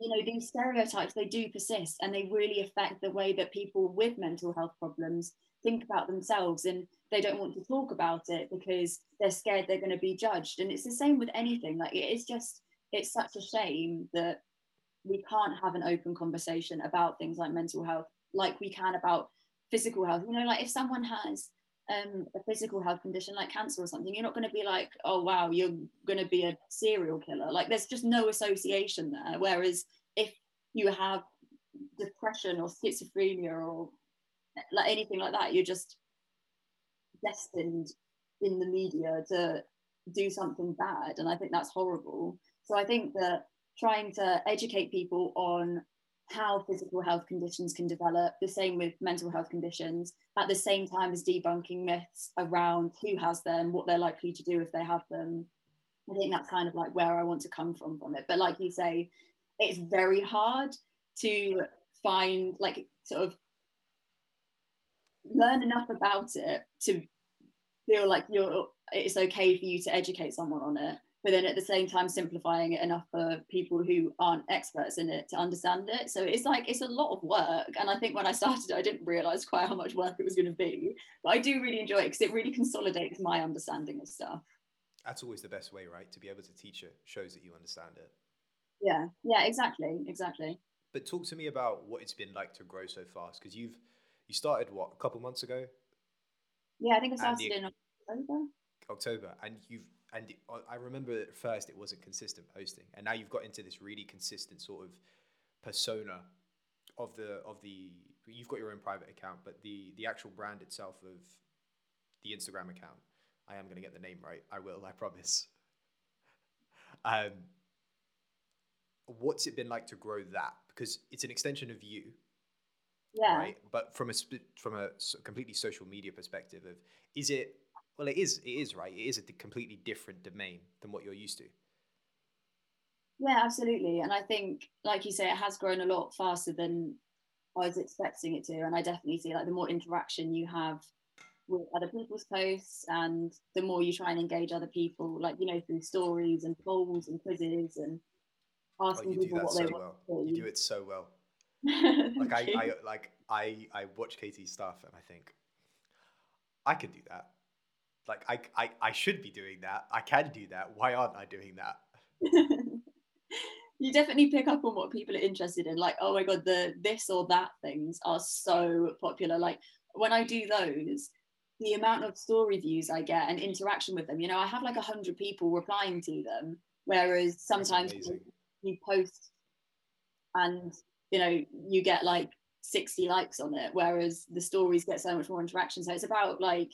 you know these stereotypes they do persist and they really affect the way that people with mental health problems think about themselves and they don't want to talk about it because they're scared they're going to be judged. And it's the same with anything like it is just it's such a shame that we can't have an open conversation about things like mental health like we can about physical health. You know like if someone has um, a physical health condition like cancer or something you're not going to be like oh wow you're going to be a serial killer. Like there's just no association there. Whereas if you have depression or schizophrenia or like anything like that you're just destined in the media to do something bad and i think that's horrible. So i think that trying to educate people on how physical health conditions can develop the same with mental health conditions at the same time as debunking myths around who has them what they're likely to do if they have them i think that's kind of like where i want to come from from it. But like you say it's very hard to find like sort of learn enough about it to feel like you're it's okay for you to educate someone on it but then at the same time simplifying it enough for people who aren't experts in it to understand it. So it's like it's a lot of work. And i think when i started i didn't realize quite how much work it was going to be but i do really enjoy it because it really consolidates my understanding of stuff. That's always the best way right? To be able to teach it shows that you understand it. Yeah yeah exactly exactly. But talk to me about what it's been like to grow so fast because you've you started what a couple months ago? Yeah i think i started in october. October and you've and i remember at first it wasn't consistent posting and now you've got into this really consistent sort of persona of the of the you've got your own private account but the the actual brand itself of the instagram account i am going to get the name right i will i promise. <laughs> Um what's it been like to grow that? Because it's an extension of you yeah right but from a from a completely social media perspective of is it well it is it is right it is a completely different domain than what you're used to yeah absolutely and i think like you say it has grown a lot faster than i was expecting it to and i definitely see like the more interaction you have with other people's posts and the more you try and engage other people like you know through stories and polls and quizzes and oh, asking oh, people what so they well. want. You do it so well. <laughs> like I, I, like I, I watch Katie's stuff and I think I could do that. Like I, I, I should be doing that. I can do that. Why aren't I doing that? <laughs> you definitely pick up on what people are interested in. Like, oh my god, the this or that things are so popular. Like when I do those, the amount of story views I get and interaction with them. You know, I have like a hundred people replying to them, whereas sometimes you post and you know you get like 60 likes on it whereas the stories get so much more interaction. So it's about like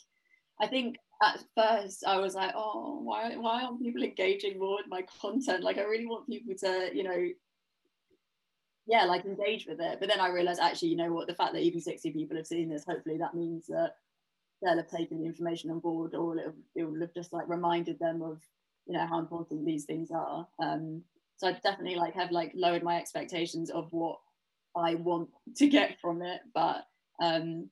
i think at first i was like oh why why aren't people engaging more with my content? Like i really want people to you know yeah like engage with it. But then i realized actually you know what? The fact that even 60 people have seen this hopefully that means that they'll have taken the information on board or it will have just like reminded them of you know how important these things are. Um so I definitely like have like lowered my expectations of what I want to get from it. But um,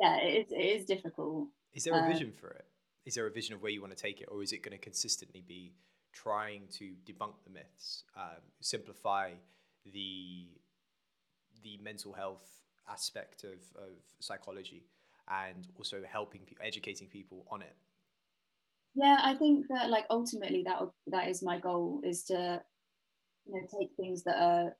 yeah, it is, it is difficult. Is there a uh, vision for it? Is there a vision of where you want to take it, or is it going to consistently be trying to debunk the myths, um, simplify the the mental health aspect of, of psychology, and also helping people, educating people on it? yeah i think that like ultimately that that is my goal is to you know take things that are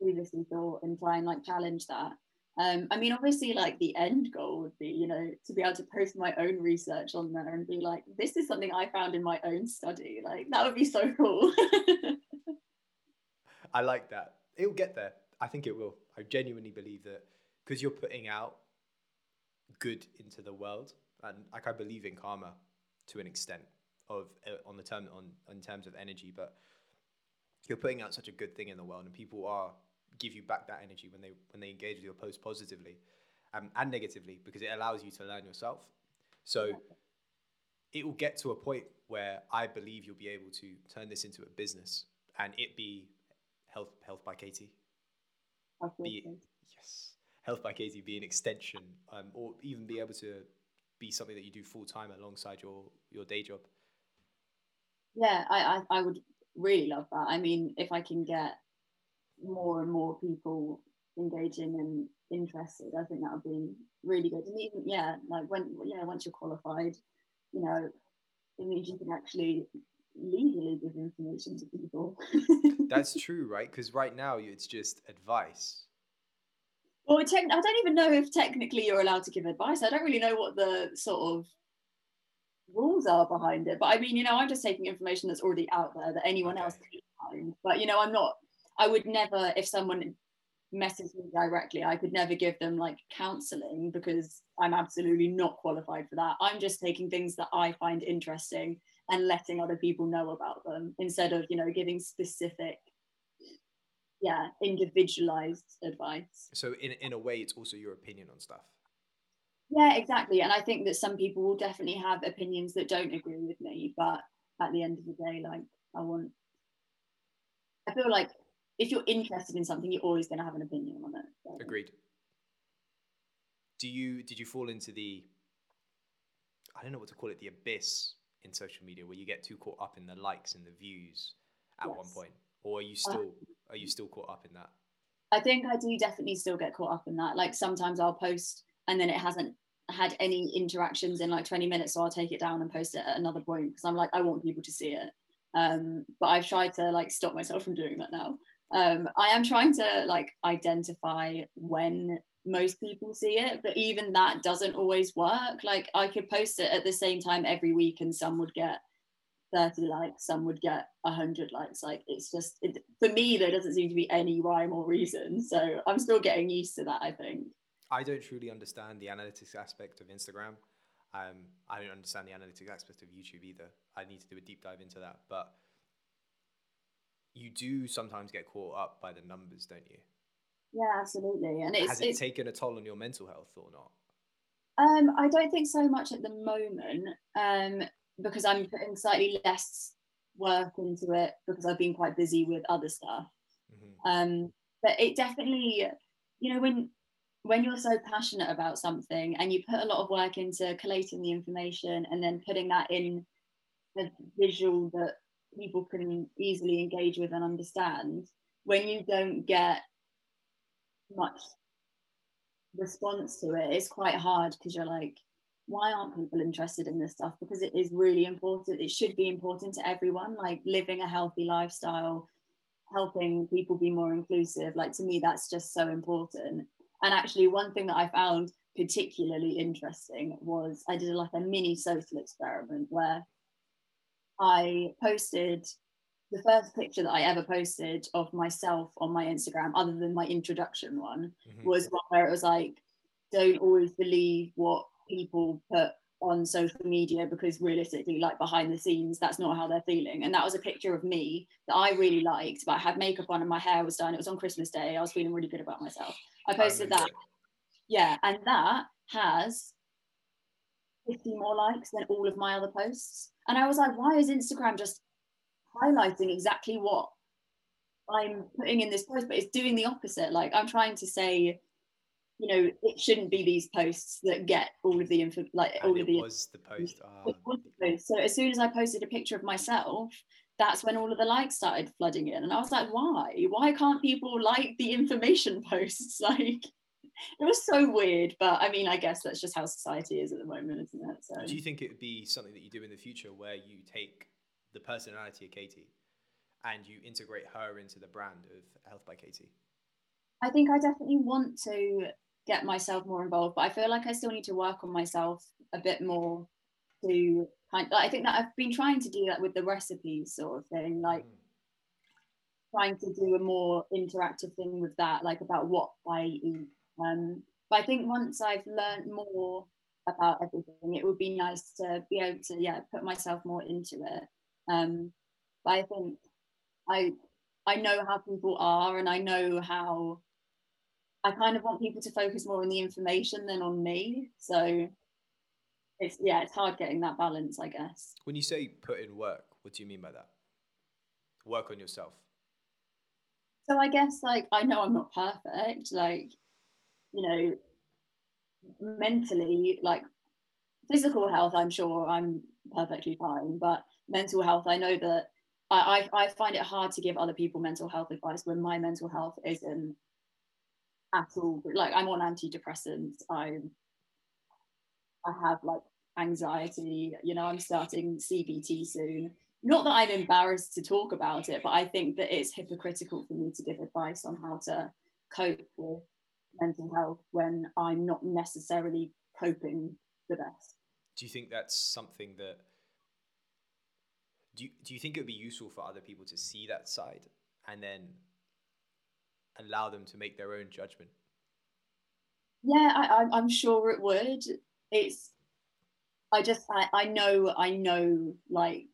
previously thought and try and like challenge that. Um, I mean, obviously, like the end goal would be, you know, to be able to post my own research on there and be like, this is something I found in my own study. Like, that would be so cool. <laughs> I like that. It'll get there. I think it will. I genuinely believe that because you're putting out good into the world, and like I believe in karma to an extent of uh, on the term on in terms of energy, but you're putting out such a good thing in the world, and people are give you back that energy when they when they engage with your post positively um, and negatively because it allows you to learn yourself. So it will get to a point where I believe you'll be able to turn this into a business and it be health health by Katie. Be, yes, health by Katie be an extension, um, or even be able to be something that you do full time alongside your your day job. Yeah, I, I I would really love that. I mean, if I can get more and more people engaging and interested, I think that would be really good. And even yeah, like when yeah, once you're qualified, you know, it means you can actually legally give information to people. <laughs> That's true, right? Because right now it's just advice. Well, te- I don't even know if technically you're allowed to give advice. I don't really know what the sort of rules are behind it. But I mean, you know, I'm just taking information that's already out there that anyone okay. else can find. But you know, I'm not. I would never, if someone messaged me directly, I could never give them like counselling because I'm absolutely not qualified for that. I'm just taking things that I find interesting and letting other people know about them instead of you know giving specific yeah individualized advice so in, in a way it's also your opinion on stuff yeah exactly and i think that some people will definitely have opinions that don't agree with me but at the end of the day like i want i feel like if you're interested in something you're always going to have an opinion on it so. agreed do you did you fall into the i don't know what to call it the abyss in social media where you get too caught up in the likes and the views at yes. one point or are you still uh, are you still caught up in that i think i do definitely still get caught up in that like sometimes i'll post and then it hasn't had any interactions in like 20 minutes so i'll take it down and post it at another point because i'm like i want people to see it. Um, but i've tried to like stop myself from doing that now. Um, i am trying to like identify when most people see it but even that doesn't always work. Like i could post it at the same time every week and some would get 30 likes some would get 100 likes. Like it's just it, for me there doesn't seem to be any rhyme or reason. So i'm still getting used to that i think i don't truly understand the analytics aspect of instagram um, i don't understand the analytics aspect of youtube either i need to do a deep dive into that but you do sometimes get caught up by the numbers don't you yeah, absolutely. And it's, has it taken a toll on your mental health or not? Um, I don't think so much at the moment, um, because I'm putting slightly less work into it because I've been quite busy with other stuff. Mm-hmm. Um, but it definitely, you know, when when you're so passionate about something and you put a lot of work into collating the information and then putting that in a visual that people can easily engage with and understand, when you don't get much response to it, it's quite hard because you're like, why aren't people interested in this stuff? Because it is really important. It should be important to everyone, like living a healthy lifestyle, helping people be more inclusive. Like to me, that's just so important. And actually, one thing that I found particularly interesting was I did like a mini social experiment where I posted the first picture that I ever posted of myself on my Instagram, other than my introduction one, mm-hmm. was one where it was like, don't always believe what people put on social media because realistically, like behind the scenes, that's not how they're feeling. And that was a picture of me that I really liked, but I had makeup on and my hair was done. It was on Christmas Day. I was feeling really good about myself. I posted that. Yeah. And that has 50 more likes than all of my other posts. And I was like, why is Instagram just highlighting exactly what I'm putting in this post, but it's doing the opposite. Like I'm trying to say, you know, it shouldn't be these posts that get all of the info, like and all of the. Was the post? Oh. Was the post. So as soon as I posted a picture of myself, that's when all of the likes started flooding in, and I was like, why? Why can't people like the information <laughs> posts? <laughs> Like. It was so weird, but I mean, I guess that's just how society is at the moment, isn't it? So, do you think it would be something that you do in the future where you take the personality of Katie and you integrate her into the brand of Health by Katie? I think I definitely want to get myself more involved, but I feel like I still need to work on myself a bit more to kind I think that I've been trying to do that with the recipes sort of thing, like Mm. trying to do a more interactive thing with that, like about what I eat. Um, but I think once I've learned more about everything, it would be nice to be able to, yeah, put myself more into it. Um, but I think I I know how people are, and I know how I kind of want people to focus more on the information than on me. So it's yeah, it's hard getting that balance, I guess. When you say put in work, what do you mean by that? Work on yourself. So I guess like I know I'm not perfect, like you know, mentally, like physical health, I'm sure I'm perfectly fine, but mental health, I know that I, I, I find it hard to give other people mental health advice when my mental health isn't at all like I'm on antidepressants. I'm I have like anxiety, you know, I'm starting CBT soon. Not that I'm embarrassed to talk about it, but I think that it's hypocritical for me to give advice on how to cope with mental health when I'm not necessarily coping the best. Do you think that's something that do you, do you think it would be useful for other people to see that side and then allow them to make their own judgment? Yeah, I, I'm- I'm sure it would. It's, I just, I, I know, I know, like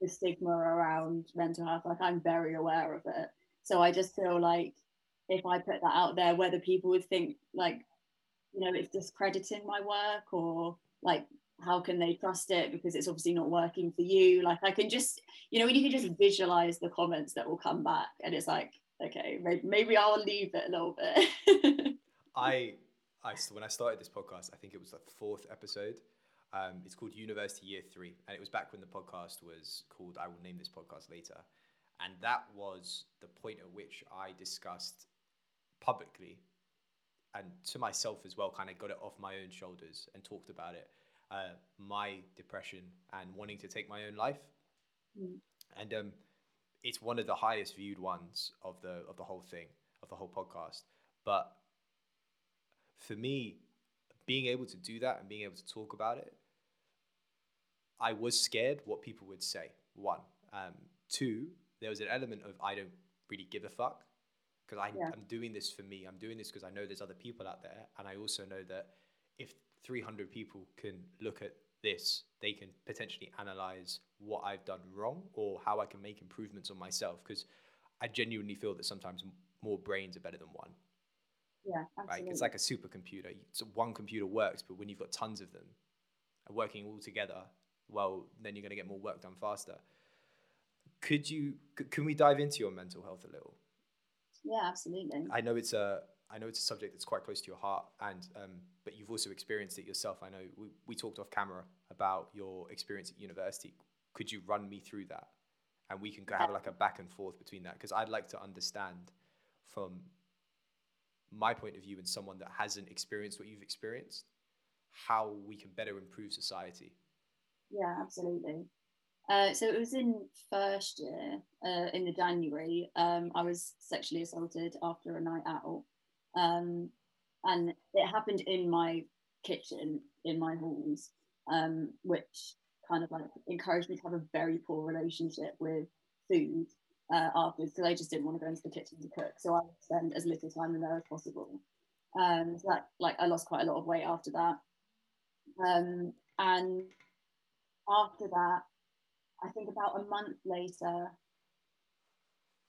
the stigma around mental health. Like I'm very aware of it. So I just feel like if I put that out there, whether people would think like, you know, it's discrediting my work or like, how can they trust it because it's obviously not working for you? Like I can just, you know, when you can just visualize the comments that will come back, and it's like, okay, maybe, maybe I'll leave it a little bit. <laughs> I, I when I started this podcast, I think it was the fourth episode. Um, it's called University Year Three, and it was back when the podcast was called "I Will Name This Podcast Later," and that was the point at which I discussed publicly and to myself as well, kind of got it off my own shoulders and talked about it. Uh, my depression and wanting to take my own life, Mm. and um, it's one of the highest viewed ones of the of the whole thing of the whole podcast. But for me, being able to do that and being able to talk about it, I was scared what people would say. One, um, two, there was an element of I don't really give a fuck because Yeah. I'm doing this for me. I'm doing this because I know there's other people out there, and I also know that if 300 people can look at this, they can potentially analyze what I've done wrong or how I can make improvements on myself. Because I genuinely feel that sometimes more brains are better than one yeah, right? It's like a supercomputer. So one computer works, but when you've got tons of them and working all together, well, then you're going to get more work done faster. Could you? c- Can we dive into your mental health a little? yeah, absolutely. I know it's a. I know it's a subject that's quite close to your heart, and um, but you've also experienced it yourself. I know we, we talked off camera about your experience at university. Could you run me through that, and we can have like a back and forth between that because I'd like to understand from my point of view and someone that hasn't experienced what you've experienced, how we can better improve society. Yeah, absolutely. Uh, so it was in first year, uh, in the January. Um, I was sexually assaulted after a night out, um, and it happened in my kitchen in my halls, um, which kind of like encouraged me to have a very poor relationship with food uh, afterwards because I just didn't want to go into the kitchen to cook. So I would spend as little time in there as possible. Um, so that like I lost quite a lot of weight after that. Um, and after that, I think about a month later,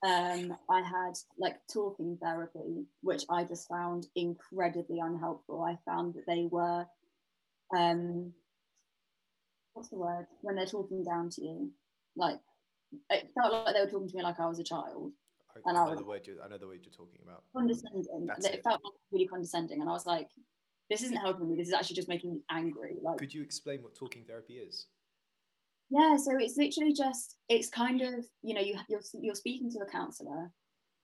um, I had like talking therapy, which I just found incredibly unhelpful. I found that they were, um, what's the word? When they're talking down to you, like it felt like they were talking to me like I was a child, I, And I I know the word you I know the word you're talking about. condescending. That's it it. felt like really condescending, and I was like, this isn't helping me. This is actually just making me angry. Like Could you explain what talking therapy is? Yeah, so it's literally just it's kind of you know you you're you're speaking to a counselor,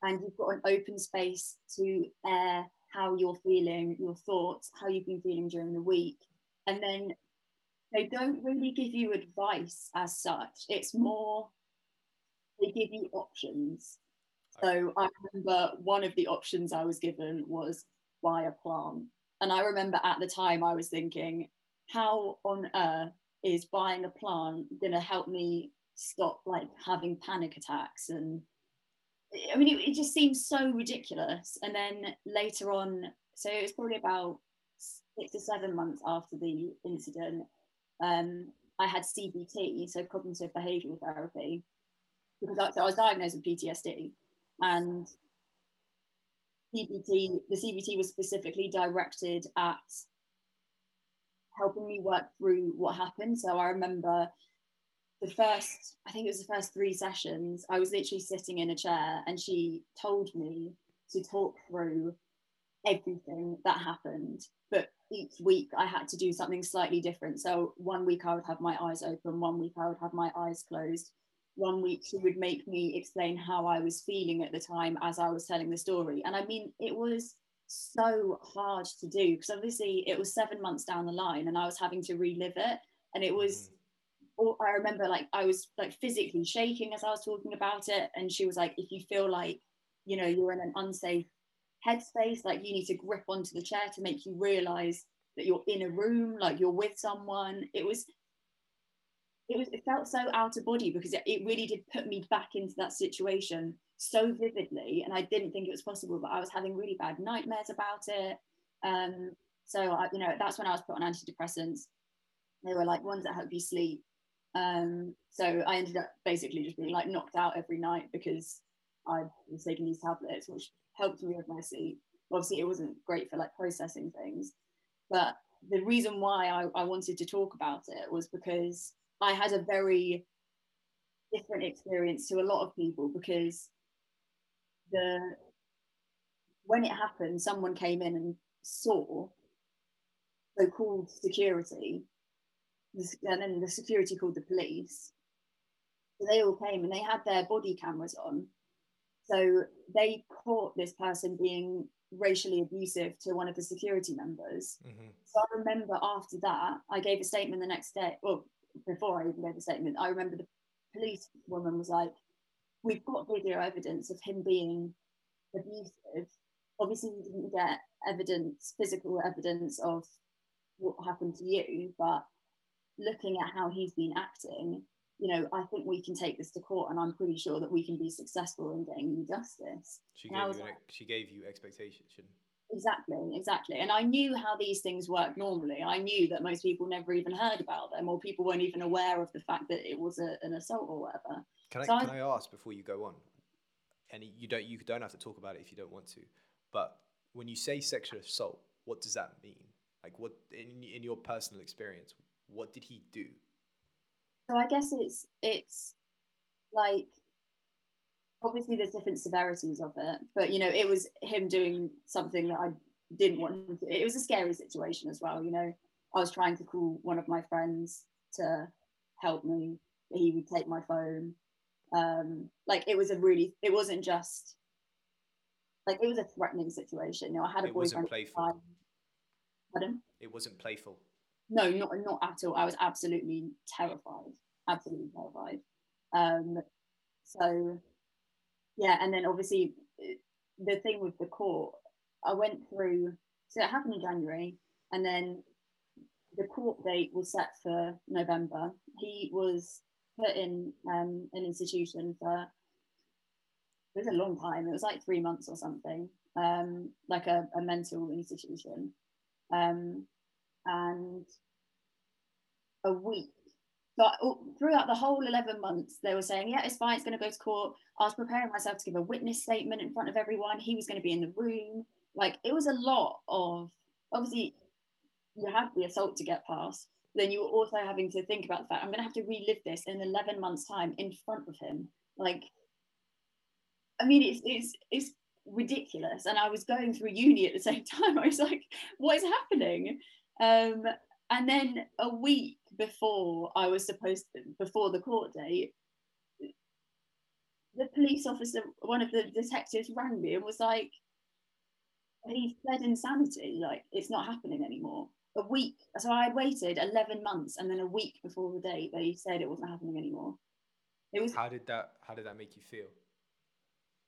and you've got an open space to air how you're feeling, your thoughts, how you've been feeling during the week, and then they don't really give you advice as such. It's more they give you options. So I remember one of the options I was given was buy a plant. And I remember at the time I was thinking, how on earth is buying a plant going to help me stop like having panic attacks and I mean, it, it, just seems so ridiculous. And then later on, so it was probably about six to seven months after the incident, um, I had CBT, so cognitive behavioural therapy, because I, so I was diagnosed with PTSD, and CBT, the CBT was specifically directed at helping me work through what happened. So I remember the first, I think it was the first three sessions, I was literally sitting in a chair and she told me to talk through everything that happened. But each week I had to do something slightly different. So one week I would have my eyes open, one week I would have my eyes closed. One week she would make me explain how I was feeling at the time as I was telling the story. And I mean, it was so hard to do because obviously it was seven months down the line and I was having to relive it. And it was, mm. I remember like I was like physically shaking as I was talking about it. And she was like, if you feel like, you know, you're in an unsafe headspace, like you need to grip onto the chair to make you realize that you're in a room, like you're with someone. It was, it was, it felt so out of body because it, it really did put me back into that situation so vividly and I didn't think it was possible, but I was having really bad nightmares about it. Um, so I, you know, that's when I was put on antidepressants. They were like ones that help you sleep. Um, so I ended up basically just being like knocked out every night because I was taking these tablets, which helped me with my sleep. Obviously, it wasn't great for like processing things, but the reason why I, I wanted to talk about it was because I had a very different experience to a lot of people because the when it happened, someone came in and saw so-called security, and then the security called the police. So they all came and they had their body cameras on. So they caught this person being racially abusive to one of the security members. Mm-hmm. So I remember after that, I gave a statement the next day. Well, before I even gave a statement, I remember the police woman was like, we've got video evidence of him being abusive. Obviously, we didn't get evidence, physical evidence of what happened to you, but looking at how he's been acting, you know, I think we can take this to court, and I'm pretty sure that we can be successful in getting you justice. She gave, you, like, she gave you expectations. Exactly, exactly. And I knew how these things work normally. I knew that most people never even heard about them, or people weren't even aware of the fact that it was a, an assault or whatever. Can I, so can I, ask before you go on? And you don't you don't have to talk about it if you don't want to, but when you say sexual assault, what does that mean? Like, what in in your personal experience, what did he do? So I guess it's it's like obviously there's different severities of it, but you know, it was him doing something that I didn't want to. It was a scary situation as well. You know, I was trying to call one of my friends to help me. He would take my phone. Um, like it was a really, it wasn't just like it was a threatening situation. You know, I had a it boyfriend. Wasn't playful. Pardon? It wasn't playful. No, not not at all. I was absolutely terrified. Absolutely terrified. Um, so yeah, and then obviously the thing with the court, I went through. So it happened in January, and then the court date was set for November. He was put in um, an institution for it was a long time. It was like three months or something, um, like a, a mental institution, um, and a week but throughout the whole 11 months, they were saying, yeah, it's fine, it's going to go to court. I was preparing myself to give a witness statement in front of everyone. He was going to be in the room. Like, it was a lot of, obviously, you have the assault to get past. Then you were also having to think about the fact I'm going to have to relive this in 11 months' time in front of him. Like, I mean, it's, it's, it's ridiculous. And I was going through uni at the same <laughs> time. I was like, what is happening? Um, and then a week before I was supposed to, before the court date, the police officer, one of the detectives rang me and was like, he fled insanity. Like, it's not happening anymore. A week. So I had waited 11 months and then a week before the date, they said it wasn't happening anymore. It was. How did that, how did that make you feel?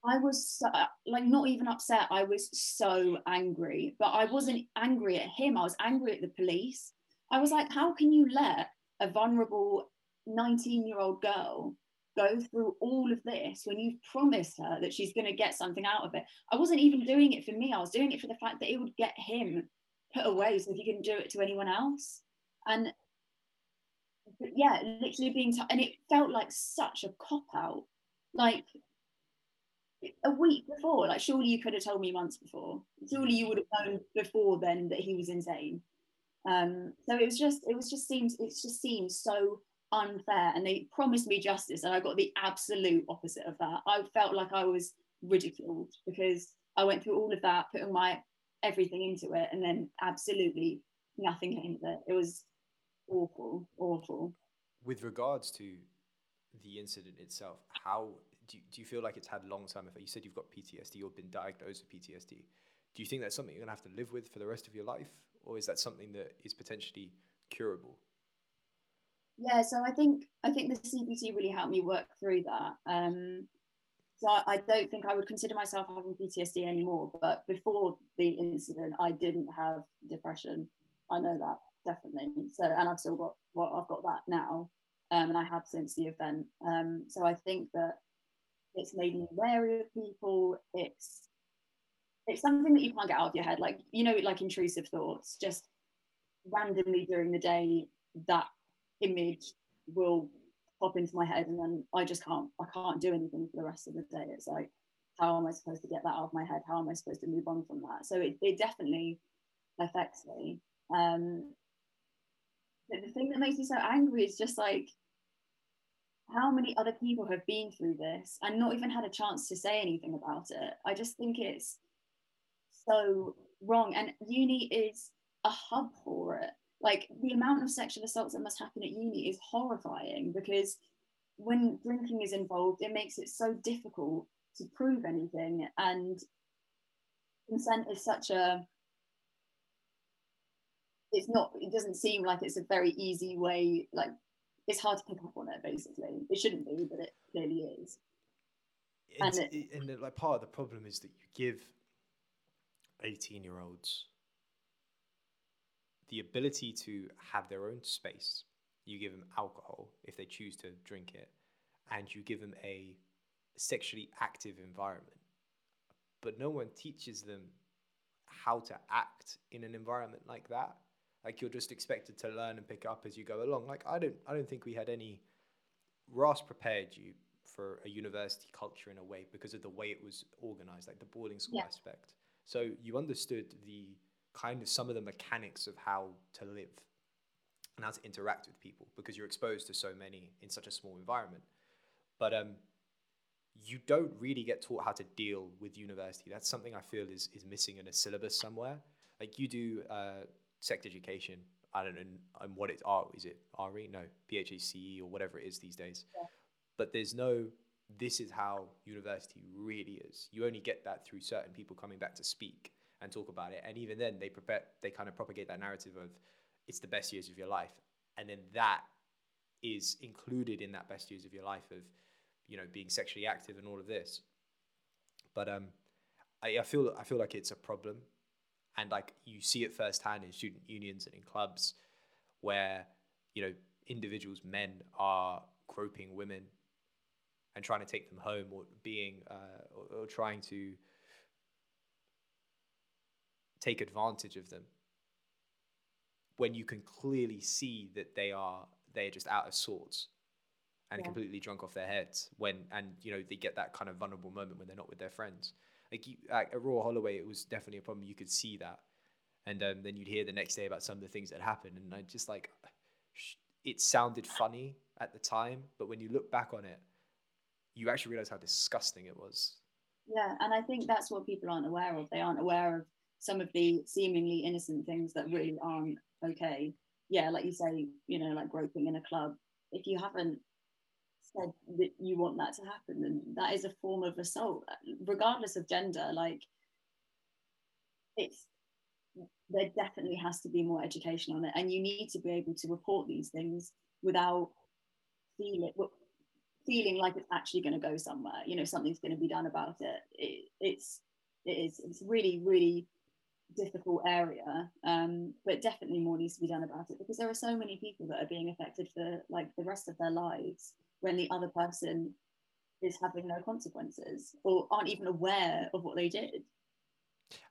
I was so, like not even upset. I was so angry, but I wasn't angry at him. I was angry at the police. I was like, how can you let a vulnerable 19 year old girl go through all of this when you've promised her that she's going to get something out of it? I wasn't even doing it for me. I was doing it for the fact that it would get him put away so he couldn't do it to anyone else. And yeah, literally being, t- and it felt like such a cop out. Like a week before. Like, surely you could have told me months before. Surely you would have known before then that he was insane. Um, so it was just, it was just seems, it just seemed so unfair. And they promised me justice, and I got the absolute opposite of that. I felt like I was ridiculed because I went through all of that, putting my everything into it, and then absolutely nothing came of it. It was awful, awful. With regards to the incident itself, how do you, do you feel like it's had long term effect? You said you've got PTSD or been diagnosed with PTSD. Do you think that's something you're gonna have to live with for the rest of your life, or is that something that is potentially curable? Yeah, so I think I think the CBT really helped me work through that. Um, so I, don't think I would consider myself having PTSD anymore. But before the incident, I didn't have depression. I know that definitely. So and I've still got well, I've got that now, um, and I have since the event. Um, so I think that it's made me wary of people. It's it's something that you can't get out of your head, like you know, like intrusive thoughts. Just randomly during the day, that image will pop into my head, and then I just can't I can't do anything for the rest of the day. It's like, how am I supposed to get that out of my head? How am I supposed to move on from that? So it, it definitely affects me. Um, but the thing that makes me so angry is just like how many other people have been through this and not even had a chance to say anything about it? I just think it's so wrong. And uni is a hub for it. Like the amount of sexual assaults that must happen at uni is horrifying because when drinking is involved, it makes it so difficult to prove anything. And consent is such a it's not it doesn't seem like it's a very easy way like it's hard to pick up on it basically it shouldn't be but it clearly is and, it, and like part of the problem is that you give 18 year olds the ability to have their own space you give them alcohol if they choose to drink it and you give them a sexually active environment but no one teaches them how to act in an environment like that like you're just expected to learn and pick up as you go along. Like I don't I don't think we had any Ross prepared you for a university culture in a way because of the way it was organized, like the boarding school yeah. aspect. So you understood the kind of some of the mechanics of how to live and how to interact with people because you're exposed to so many in such a small environment. But um, you don't really get taught how to deal with university. That's something I feel is is missing in a syllabus somewhere. Like you do uh, sex education. I don't know um, what it's R is it RE? No, PSHE or whatever it is these days. Yeah. But there's no this is how university really is. You only get that through certain people coming back to speak and talk about it. And even then they prepare they kind of propagate that narrative of it's the best years of your life. And then that is included in that best years of your life of, you know, being sexually active and all of this. But um I, I feel I feel like it's a problem and like you see it firsthand in student unions and in clubs where you know individuals men are groping women and trying to take them home or being uh, or, or trying to take advantage of them when you can clearly see that they are they are just out of sorts and yeah. completely drunk off their heads when and you know they get that kind of vulnerable moment when they're not with their friends like you, at, at Royal Holloway, it was definitely a problem. You could see that, and um, then you'd hear the next day about some of the things that happened, and I just like, it sounded funny at the time, but when you look back on it, you actually realize how disgusting it was. Yeah, and I think that's what people aren't aware of. They aren't aware of some of the seemingly innocent things that really aren't okay. Yeah, like you say, you know, like groping in a club. If you haven't said that you want that to happen, then that is a form of assault, regardless of gender. Like, it's there definitely has to be more education on it, and you need to be able to report these things without feeling feeling like it's actually going to go somewhere. You know, something's going to be done about it. it it's it is it's really really difficult area um, but definitely more needs to be done about it because there are so many people that are being affected for like the rest of their lives when the other person is having no consequences or aren't even aware of what they did.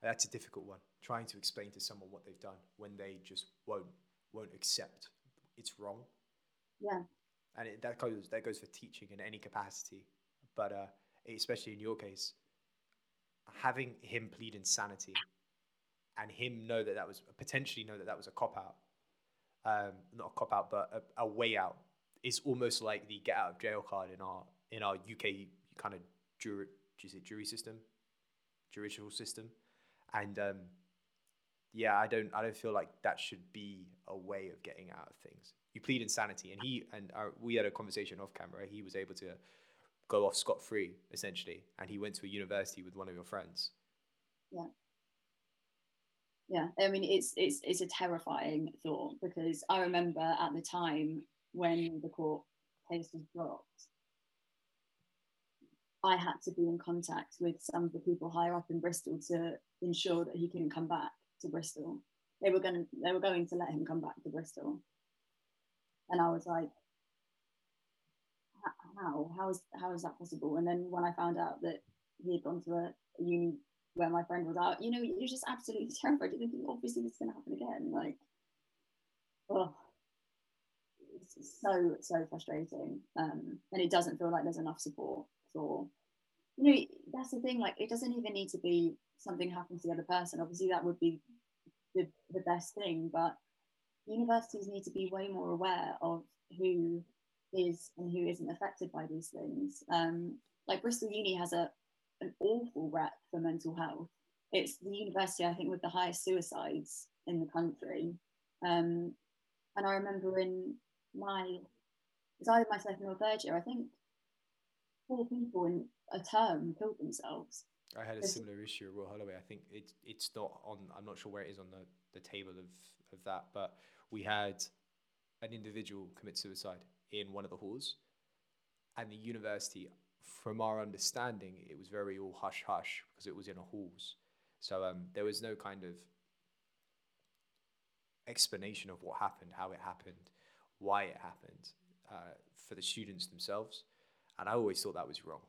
That's a difficult one trying to explain to someone what they've done when they just won't won't accept it's wrong. Yeah. And it, that goes that goes for teaching in any capacity but uh, especially in your case having him plead insanity and him know that that was potentially know that that was a cop out, um, not a cop out, but a, a, way out is almost like the get out of jail card in our in our UK kind of jury, it jury system, judicial system, and um, yeah, I don't I don't feel like that should be a way of getting out of things. You plead insanity, and he and our, we had a conversation off camera. He was able to go off scot free essentially, and he went to a university with one of your friends. Yeah yeah i mean it's it's it's a terrifying thought because i remember at the time when the court case was dropped i had to be in contact with some of the people higher up in bristol to ensure that he couldn't come back to bristol. They were going to they were going to let him come back to bristol. And i was like how? How is how is that possible? And then when i found out that he had gone to a, a uni where my friend was out, you know, you're just absolutely terrified. You're thinking, obviously, this is going to happen again. Like, oh, it's so, so frustrating. Um, and it doesn't feel like there's enough support for, you know, that's the thing. Like, it doesn't even need to be something happens to the other person. Obviously, that would be the, the best thing. But universities need to be way more aware of who is and who isn't affected by these things. Um, like Bristol Uni has a, an awful rep for mental health. It's the university, I think, with the highest suicides in the country. Um, and I remember in my, it's either my second or third year, I think four people in a term killed themselves. I had a similar issue at Royal Holloway. I think it, it's not on, I'm not sure where it is on the, the table of, of that, but we had an individual commit suicide in one of the halls. And the university, from our understanding, it was very all hush hush because it was in a halls. So um, there was no kind of explanation of what happened, how it happened, why it happened uh, for the students themselves. And I always thought that was wrong.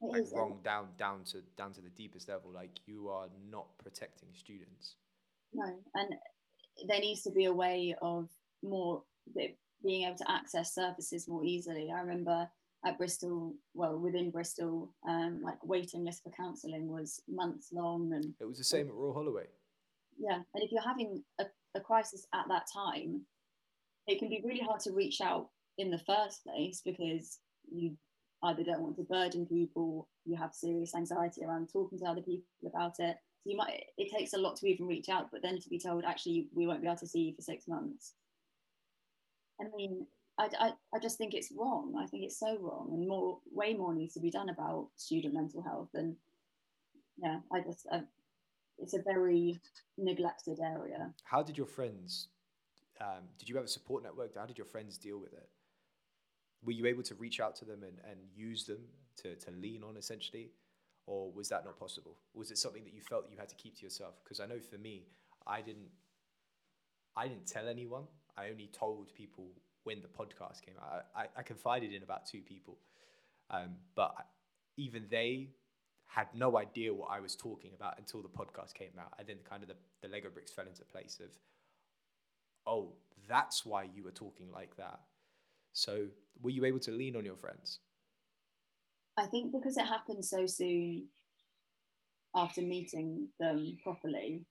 It like wrong down down to down to the deepest level. Like you are not protecting students. No, and there needs to be a way of more being able to access services more easily. I remember at Bristol, well, within Bristol, um, like waiting list for counselling was months long, and it was the same at Royal Holloway. Yeah, and if you're having a, a crisis at that time, it can be really hard to reach out in the first place because you either don't want to burden people, you have serious anxiety around talking to other people about it. So you might it takes a lot to even reach out, but then to be told actually we won't be able to see you for six months. I mean, I, I, I just think it's wrong. I think it's so wrong, and more, way more needs to be done about student mental health. And yeah, I just, it's a very neglected area. How did your friends? Um, did you have a support network? How did your friends deal with it? Were you able to reach out to them and, and use them to, to lean on essentially? Or was that not possible? Was it something that you felt you had to keep to yourself? Because I know for me, I didn't I didn't tell anyone. I only told people when the podcast came out. I, I confided in about two people, um, but even they had no idea what I was talking about until the podcast came out. And then kind of the, the Lego bricks fell into place of, oh, that's why you were talking like that. So were you able to lean on your friends? I think because it happened so soon after meeting them properly,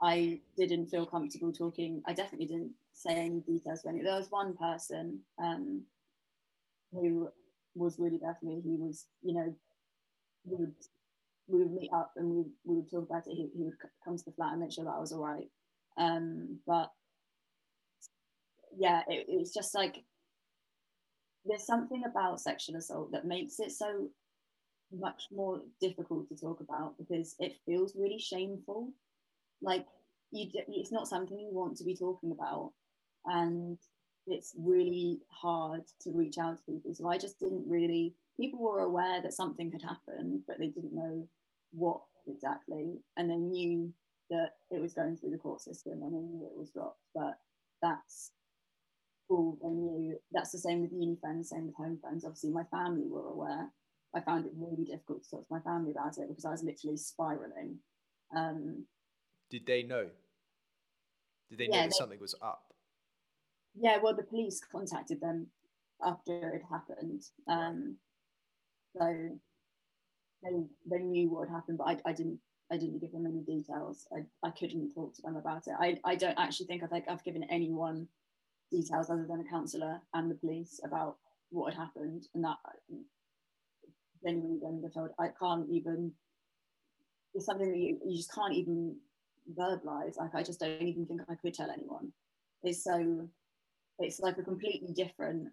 I didn't feel comfortable talking. I definitely didn't say any details to any. There was one person um, who was really there for me. He was, you know, we would we would meet up and we, we would talk about it. He, he would come to the flat and make sure that I was all right. Um, but yeah, it, it was just like there's something about sexual assault that makes it so much more difficult to talk about because it feels really shameful. Like you, it's not something you want to be talking about and it's really hard to reach out to people. So I just didn't really. People were aware that something had happened, but they didn't know what exactly, and they knew that it was going through the court system and they knew it was dropped. But that's all they knew. That's the same with uni friends, same with home friends. Obviously, my family were aware. I found it really difficult to talk to my family about it because I was literally spiraling. Um, Did they know? Did they know Yeah, that they- something was up? yeah, well, the police contacted them after it happened. Um, so they they knew what had happened, but I, I didn't I didn't give them any details. I, I couldn't talk to them about it. I, I don't actually think I've like I've given anyone details other than a counsellor and the police about what had happened, and that genuinely then they told I can't even. It's something that you, you just can't even verbalize. Like I just don't even think I could tell anyone. It's so it's like a completely different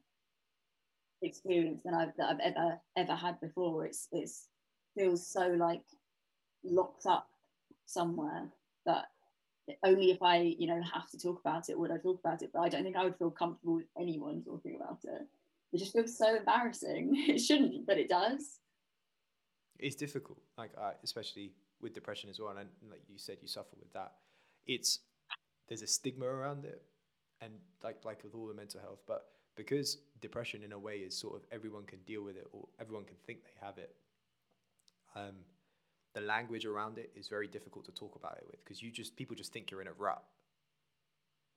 experience than I've that I've ever ever had before. It's it's feels so like locked up somewhere that only if I you know have to talk about it would I talk about it. But I don't think I would feel comfortable with anyone talking about it. It just feels so embarrassing. <laughs> It shouldn't, but it does. It's difficult, like uh, especially with depression as well. And, like you said, you suffer with that. It's there's a stigma around it, and like like with all the mental health, but because depression in a way is sort of everyone can deal with it or everyone can think they have it. Um, the language around it is very difficult to talk about it with because you just people just think you're in a rut.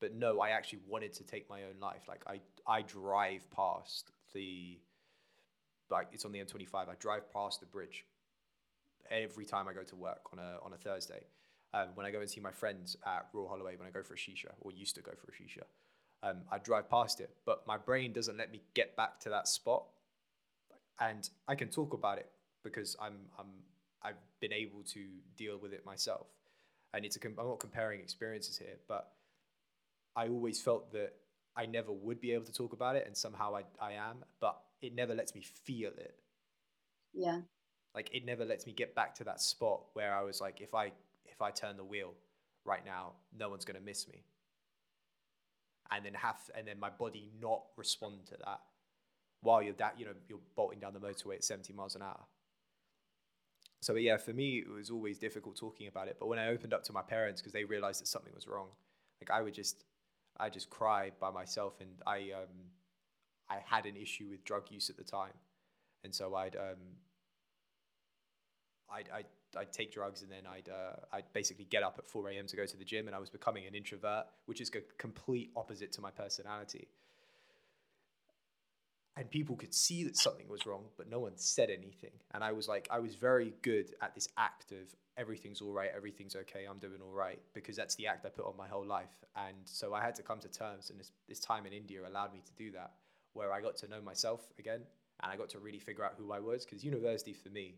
But no, I actually wanted to take my own life. Like I I drive past the like it's on the M25. I drive past the bridge every time I go to work on a on a Thursday. Um, when I go and see my friends at Royal Holloway, when I go for a shisha or used to go for a shisha, um, I drive past it, but my brain doesn't let me get back to that spot, and I can talk about it because I'm I'm I've been able to deal with it myself, and it's a com- I'm not comparing experiences here, but I always felt that I never would be able to talk about it, and somehow I I am, but it never lets me feel it. Yeah, like it never lets me get back to that spot where I was like, if I if I turn the wheel right now, no one's gonna miss me. And then have and then my body not respond to that while you're that you know you're bolting down the motorway at 70 miles an hour. So yeah, for me it was always difficult talking about it. But when I opened up to my parents because they realized that something was wrong, like I would just I just cry by myself and I um I had an issue with drug use at the time. And so I'd um I'd, I'd, I'd take drugs and then I'd, uh, I'd basically get up at 4 a.m. to go to the gym and I was becoming an introvert, which is a complete opposite to my personality. And people could see that something was wrong, but no one said anything. And I was like, I was very good at this act of everything's all right, everything's okay, I'm doing all right, because that's the act I put on my whole life. And so I had to come to terms, and this, this time in India allowed me to do that, where I got to know myself again and I got to really figure out who I was. Because university for me,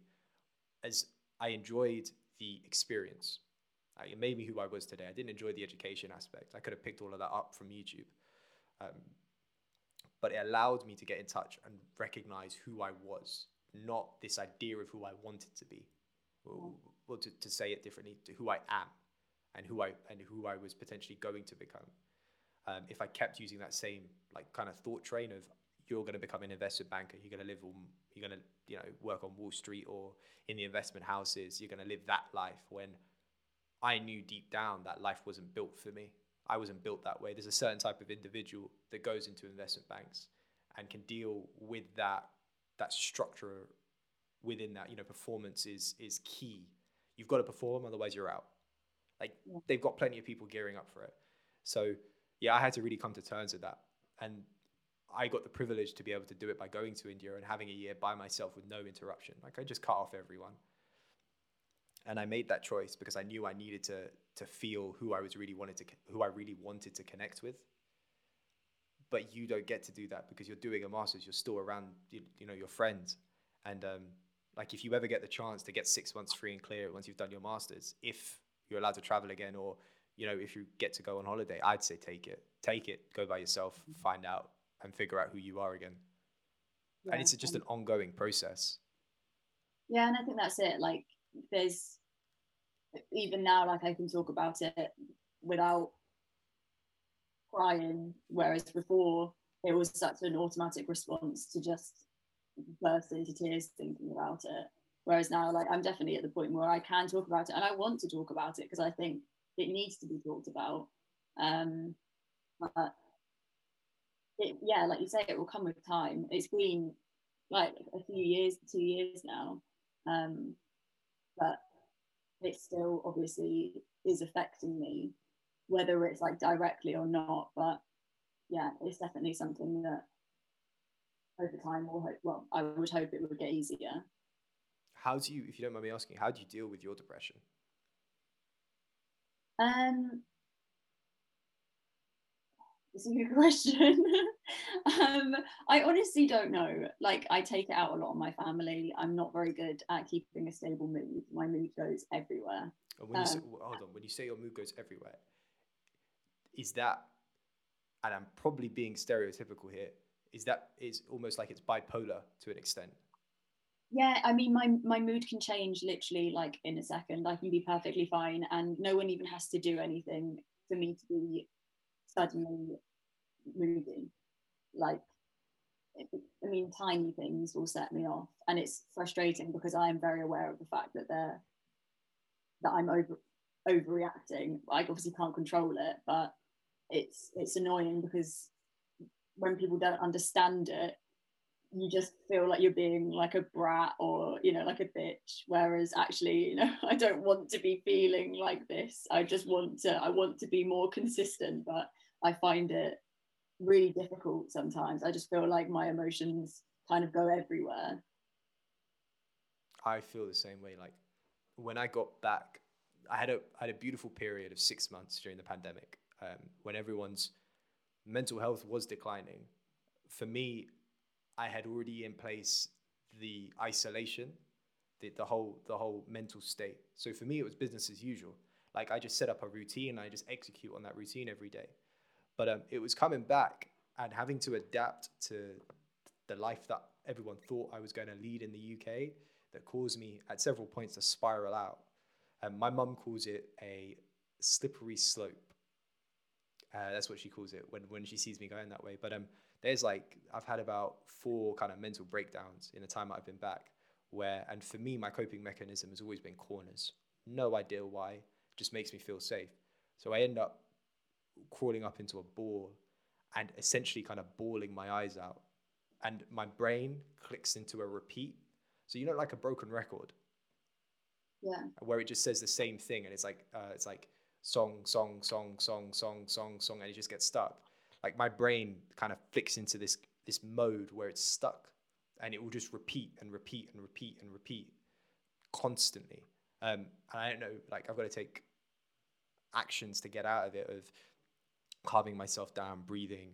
as I enjoyed the experience. Like, it made me who I was today. I didn't enjoy the education aspect. I could have picked all of that up from YouTube. Um, but it allowed me to get in touch and recognize who I was, not this idea of who I wanted to be. Well, well to, to say it differently, to who I am and who I and who I was potentially going to become. Um, if I kept using that same like kind of thought train of you're going to become an investment banker, you're going to live on, you're going to you know work on Wall Street or in the investment houses, you're going to live that life. When I knew deep down that life wasn't built for me. I wasn't built that way. There's a certain type of individual that goes into investment banks and can deal with that that structure within that. You know, performance is is key. You've got to perform, otherwise you're out. Like they've got plenty of people gearing up for it. So yeah, I had to really come to terms with that. And I got the privilege to be able to do it by going to India and having a year by myself with no interruption. Like I just cut off everyone. And I made that choice because I knew I needed to to feel who I was really wanted to who I really wanted to connect with. But you don't get to do that because you're doing a masters. You're still around, you, you know, your friends, and um, like if you ever get the chance to get six months free and clear once you've done your masters, if you're allowed to travel again, or you know, if you get to go on holiday, I'd say take it, take it, go by yourself, find out, and figure out who you are again. yeah. And it's just an ongoing process. yeah and i think that's it like there's even now like i can talk about it without crying, whereas before it was such an automatic response to just burst into tears thinking about it. Whereas now, like I'm definitely at the point where I can talk about it and I want to talk about it because I think it needs to be talked about. Um, but it, yeah, like you say, it will come with time. It's been like a few years, two years now, um, but it still obviously is affecting me, whether it's like directly or not. But yeah, it's definitely something that over time will hope. Well, I would hope it would get easier. How do you, if you don't mind me asking, how do you deal with your depression? Um, it's a good <laughs> question. um, I honestly don't know. Like, I take it out a lot on my family. I'm not very good at keeping a stable mood. My mood goes everywhere. And when you say, hold on, when you say your mood goes everywhere, is that, and I'm probably being stereotypical here, is that is almost like it's bipolar to an extent? Yeah, I mean, my my mood can change literally like in a second. I can be perfectly fine, and no one even has to do anything for me to be suddenly moody. Like, I mean, tiny things will set me off, and it's frustrating because I am very aware of the fact that they're that I'm over overreacting. I obviously can't control it, but it's it's annoying because when people don't understand it, you just feel like you're being like a brat or you know like a bitch whereas actually you know <laughs> i don't want to be feeling like this i just want to i want to be more consistent but i find it really difficult sometimes i just feel like my emotions kind of go everywhere i feel the same way like when i got back i had a I had a beautiful period of six months during the pandemic um, when everyone's mental health was declining for me I had already in place the isolation, the, the whole the whole mental state. So for me, it was business as usual. Like I just set up a routine I just execute on that routine every day. But um, it was coming back and having to adapt to the life that everyone thought I was going to lead in the UK that caused me at several points to spiral out. Um, my mum calls it a slippery slope. Uh, that's what she calls it when, when she sees me going that way. But um, there's like I've had about four kind of mental breakdowns in the time I've been back. Where and for me, my coping mechanism has always been corners. No idea why, just makes me feel safe. So I end up crawling up into a ball and essentially kind of bawling my eyes out. And my brain clicks into a repeat. So you know, like a broken record. Yeah. Where it just says the same thing, and it's like uh, it's like song, song, song, song, song, song, song, and it just gets stuck like my brain kind of flicks into this this mode where it's stuck and it will just repeat and repeat and repeat and repeat constantly um, and i don't know like i've got to take actions to get out of it of calming myself down breathing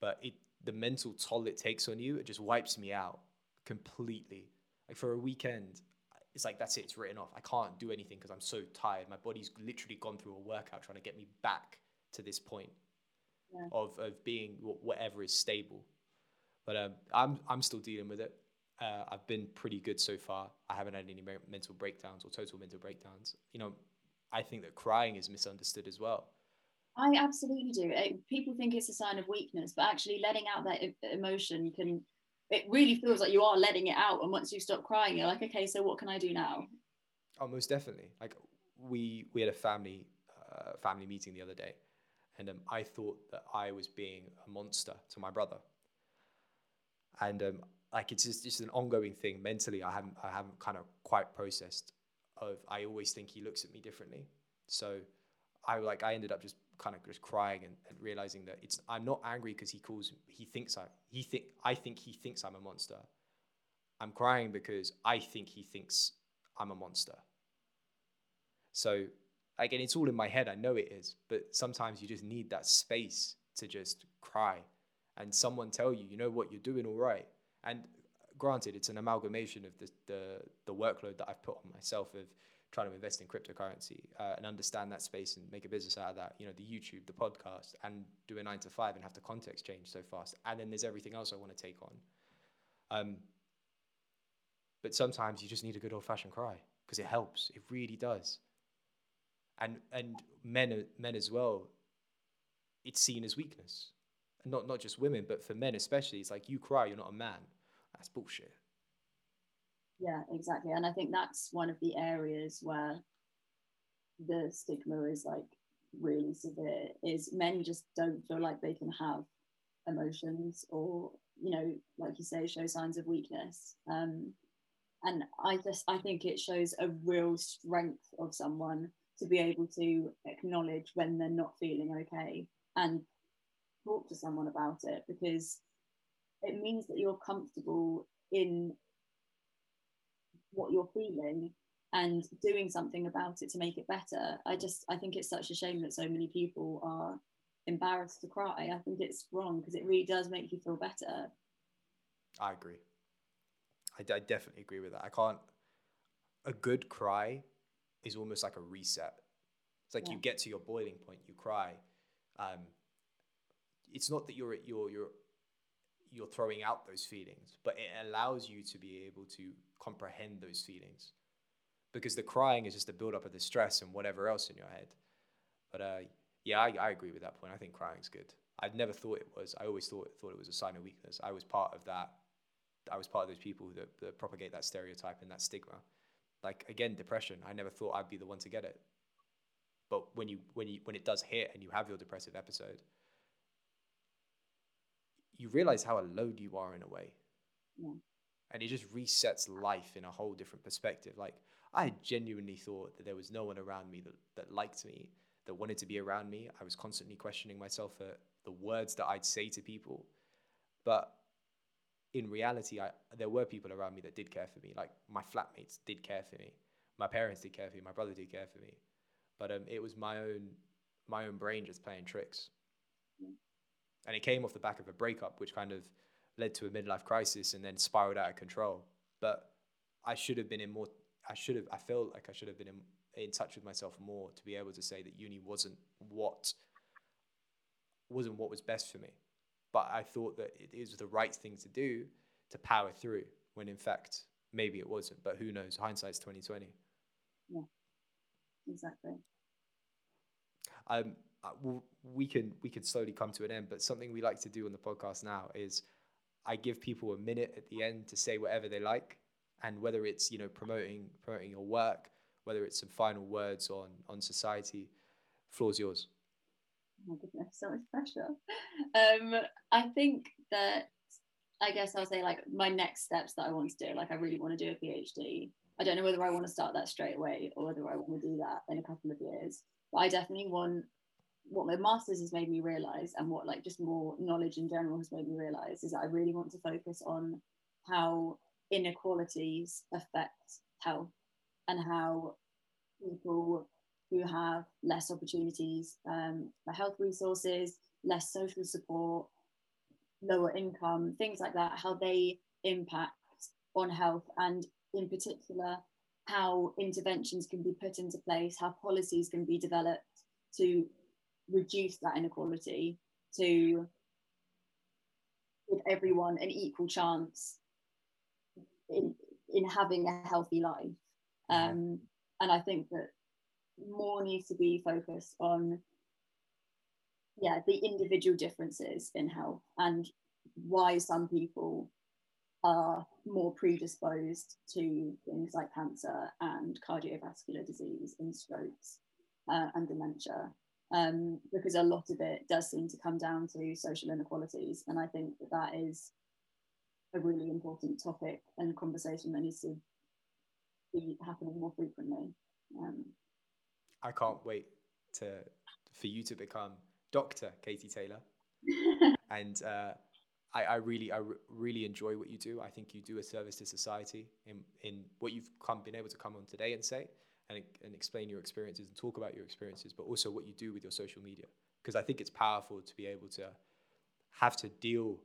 but it the mental toll it takes on you it just wipes me out completely like for a weekend it's like that's it it's written off i can't do anything because i'm so tired my body's literally gone through a workout trying to get me back to this point yeah. of of being whatever is stable. But um, I'm I'm still dealing with it. Uh, I've been pretty good so far. I haven't had any mental breakdowns or total mental breakdowns. You know, I think that crying is misunderstood as well. I absolutely do. It, people think it's a sign of weakness, but actually letting out that emotion can. It really feels like you are letting it out, and once you stop crying, you're like, okay, so what can I do now? Oh, most definitely. Like we we had a family uh, family meeting the other day, and um, I thought that I was being a monster to my brother. And um, like it's just, just an ongoing thing mentally. I haven't I haven't kind of quite processed. Of I always think he looks at me differently. So I like I ended up just kind of just crying and, and realizing that it's I'm not angry because he calls he thinks I he think I think he thinks I'm a monster. I'm crying because I think he thinks I'm a monster. So again, it's all in my head. I know it is, but sometimes you just need that space to just cry and someone tell you, you know what, you're doing all right. And granted, it's an amalgamation of the, the, the workload that I've put on myself of trying to invest in cryptocurrency uh, and understand that space and make a business out of that. You know, the YouTube, the podcast, and do a nine to five and have the context change so fast. And then there's everything else I want to take on. Um, but sometimes you just need a good old fashioned cry because it helps. It really does and and men men as well it's seen as weakness. And not not just women, but for men especially. It's like you cry, you're not a man. That's bullshit. Yeah, exactly. And I think that's one of the areas where the stigma is like really severe is men just don't feel like they can have emotions or you know like you say show signs of weakness um and i just i think it shows a real strength of someone to be able to acknowledge when they're not feeling okay and talk to someone about it because it means that you're comfortable in what you're feeling and doing something about it to make it better. I just I think it's such a shame that so many people are embarrassed to cry. I think it's wrong because it really does make you feel better. I agree. I, I definitely agree with that. I can't. A good cry is almost like a reset. It's like yeah. you get to your boiling point, you cry. Um, it's not that you're at your you're you're throwing out those feelings, but it allows you to be able to comprehend those feelings because the crying is just a buildup of the stress and whatever else in your head. But uh, yeah, I, I agree with that point. I think crying's good. I've never thought it was. I always thought thought it was a sign of weakness. I was part of that. I was part of those people that, that propagate that stereotype and that stigma. Like again, depression. I never thought I'd be the one to get it. But when you when you when it does hit and you have your depressive episode, you realize how alone you are in a way. Yeah. And it just resets life in a whole different perspective. Like I genuinely thought that there was no one around me that, that liked me, that wanted to be around me. I was constantly questioning myself for the words that I'd say to people. But in reality, I, there were people around me that did care for me. Like my flatmates did care for me. My parents did care for me. My brother did care for me. But um, it was my own, my own brain just playing tricks. And it came off the back of a breakup, which kind of led to a midlife crisis and then spiraled out of control. But I should have been in more I should have. I felt like I should have been in, in touch with myself more to be able to say that uni wasn't what wasn't what was best for me. But I thought that it is the right thing to do to power through. When in fact, maybe it wasn't. But who knows? Hindsight's twenty twenty. Yeah, exactly. Um, we can we can slowly come to an end. But something we like to do on the podcast now is I give people a minute at the end to say whatever they like and whether it's you know promoting promoting your work, whether it's some final words on on society, floor's yours. Oh my goodness, so much pressure. Um, I think that I guess I'll say like my next steps that I want to do. Like I really want to do a PhD. I don't know whether I want to start that straight away or whether I want to do that in a couple of years. But I definitely want what my masters has made me realize and what like just more knowledge in general has made me realize is that I really want to focus on how inequalities affect health and how people who have less opportunities um, for health resources, less social support, lower income, things like that, how they impact on health and in particular how interventions can be put into place, how policies can be developed to reduce that inequality, to give everyone an equal chance in, in having a healthy life. Mm-hmm. Um, and I think that more needs to be focused on yeah the individual differences in health and why some people are more predisposed to things like cancer and cardiovascular disease and strokes uh, and dementia um, because a lot of it does seem to come down to social inequalities and i think that that is a really important topic and conversation that needs to be happening more frequently. Um, I can't wait to for you to become Doctor Katie Taylor, <laughs> and uh, I, I, really, I re- really enjoy what you do. I think you do a service to society in in what you've come been able to come on today and say, and and explain your experiences and talk about your experiences, but also what you do with your social media. Because I think it's powerful to be able to have to deal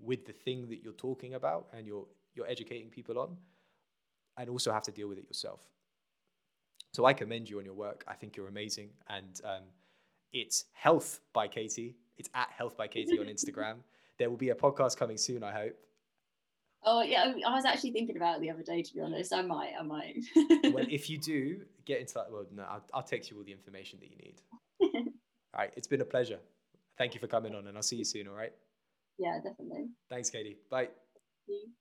with the thing that you're talking about and you're you're educating people on and also have to deal with it yourself. So i commend you on your work. I think you're amazing. And um, it's health by katie. It's at health by katie on <laughs> instagram. There will be a podcast coming soon i hope oh yeah i was actually thinking about it the other day to be honest i might i might well if you do get into that well no I'll, I'll text you all the information that you need all <laughs> right it's been a pleasure Thank you for coming on, and I'll see you soon. All right. Yeah, definitely. Thanks, Katie. Bye. See you.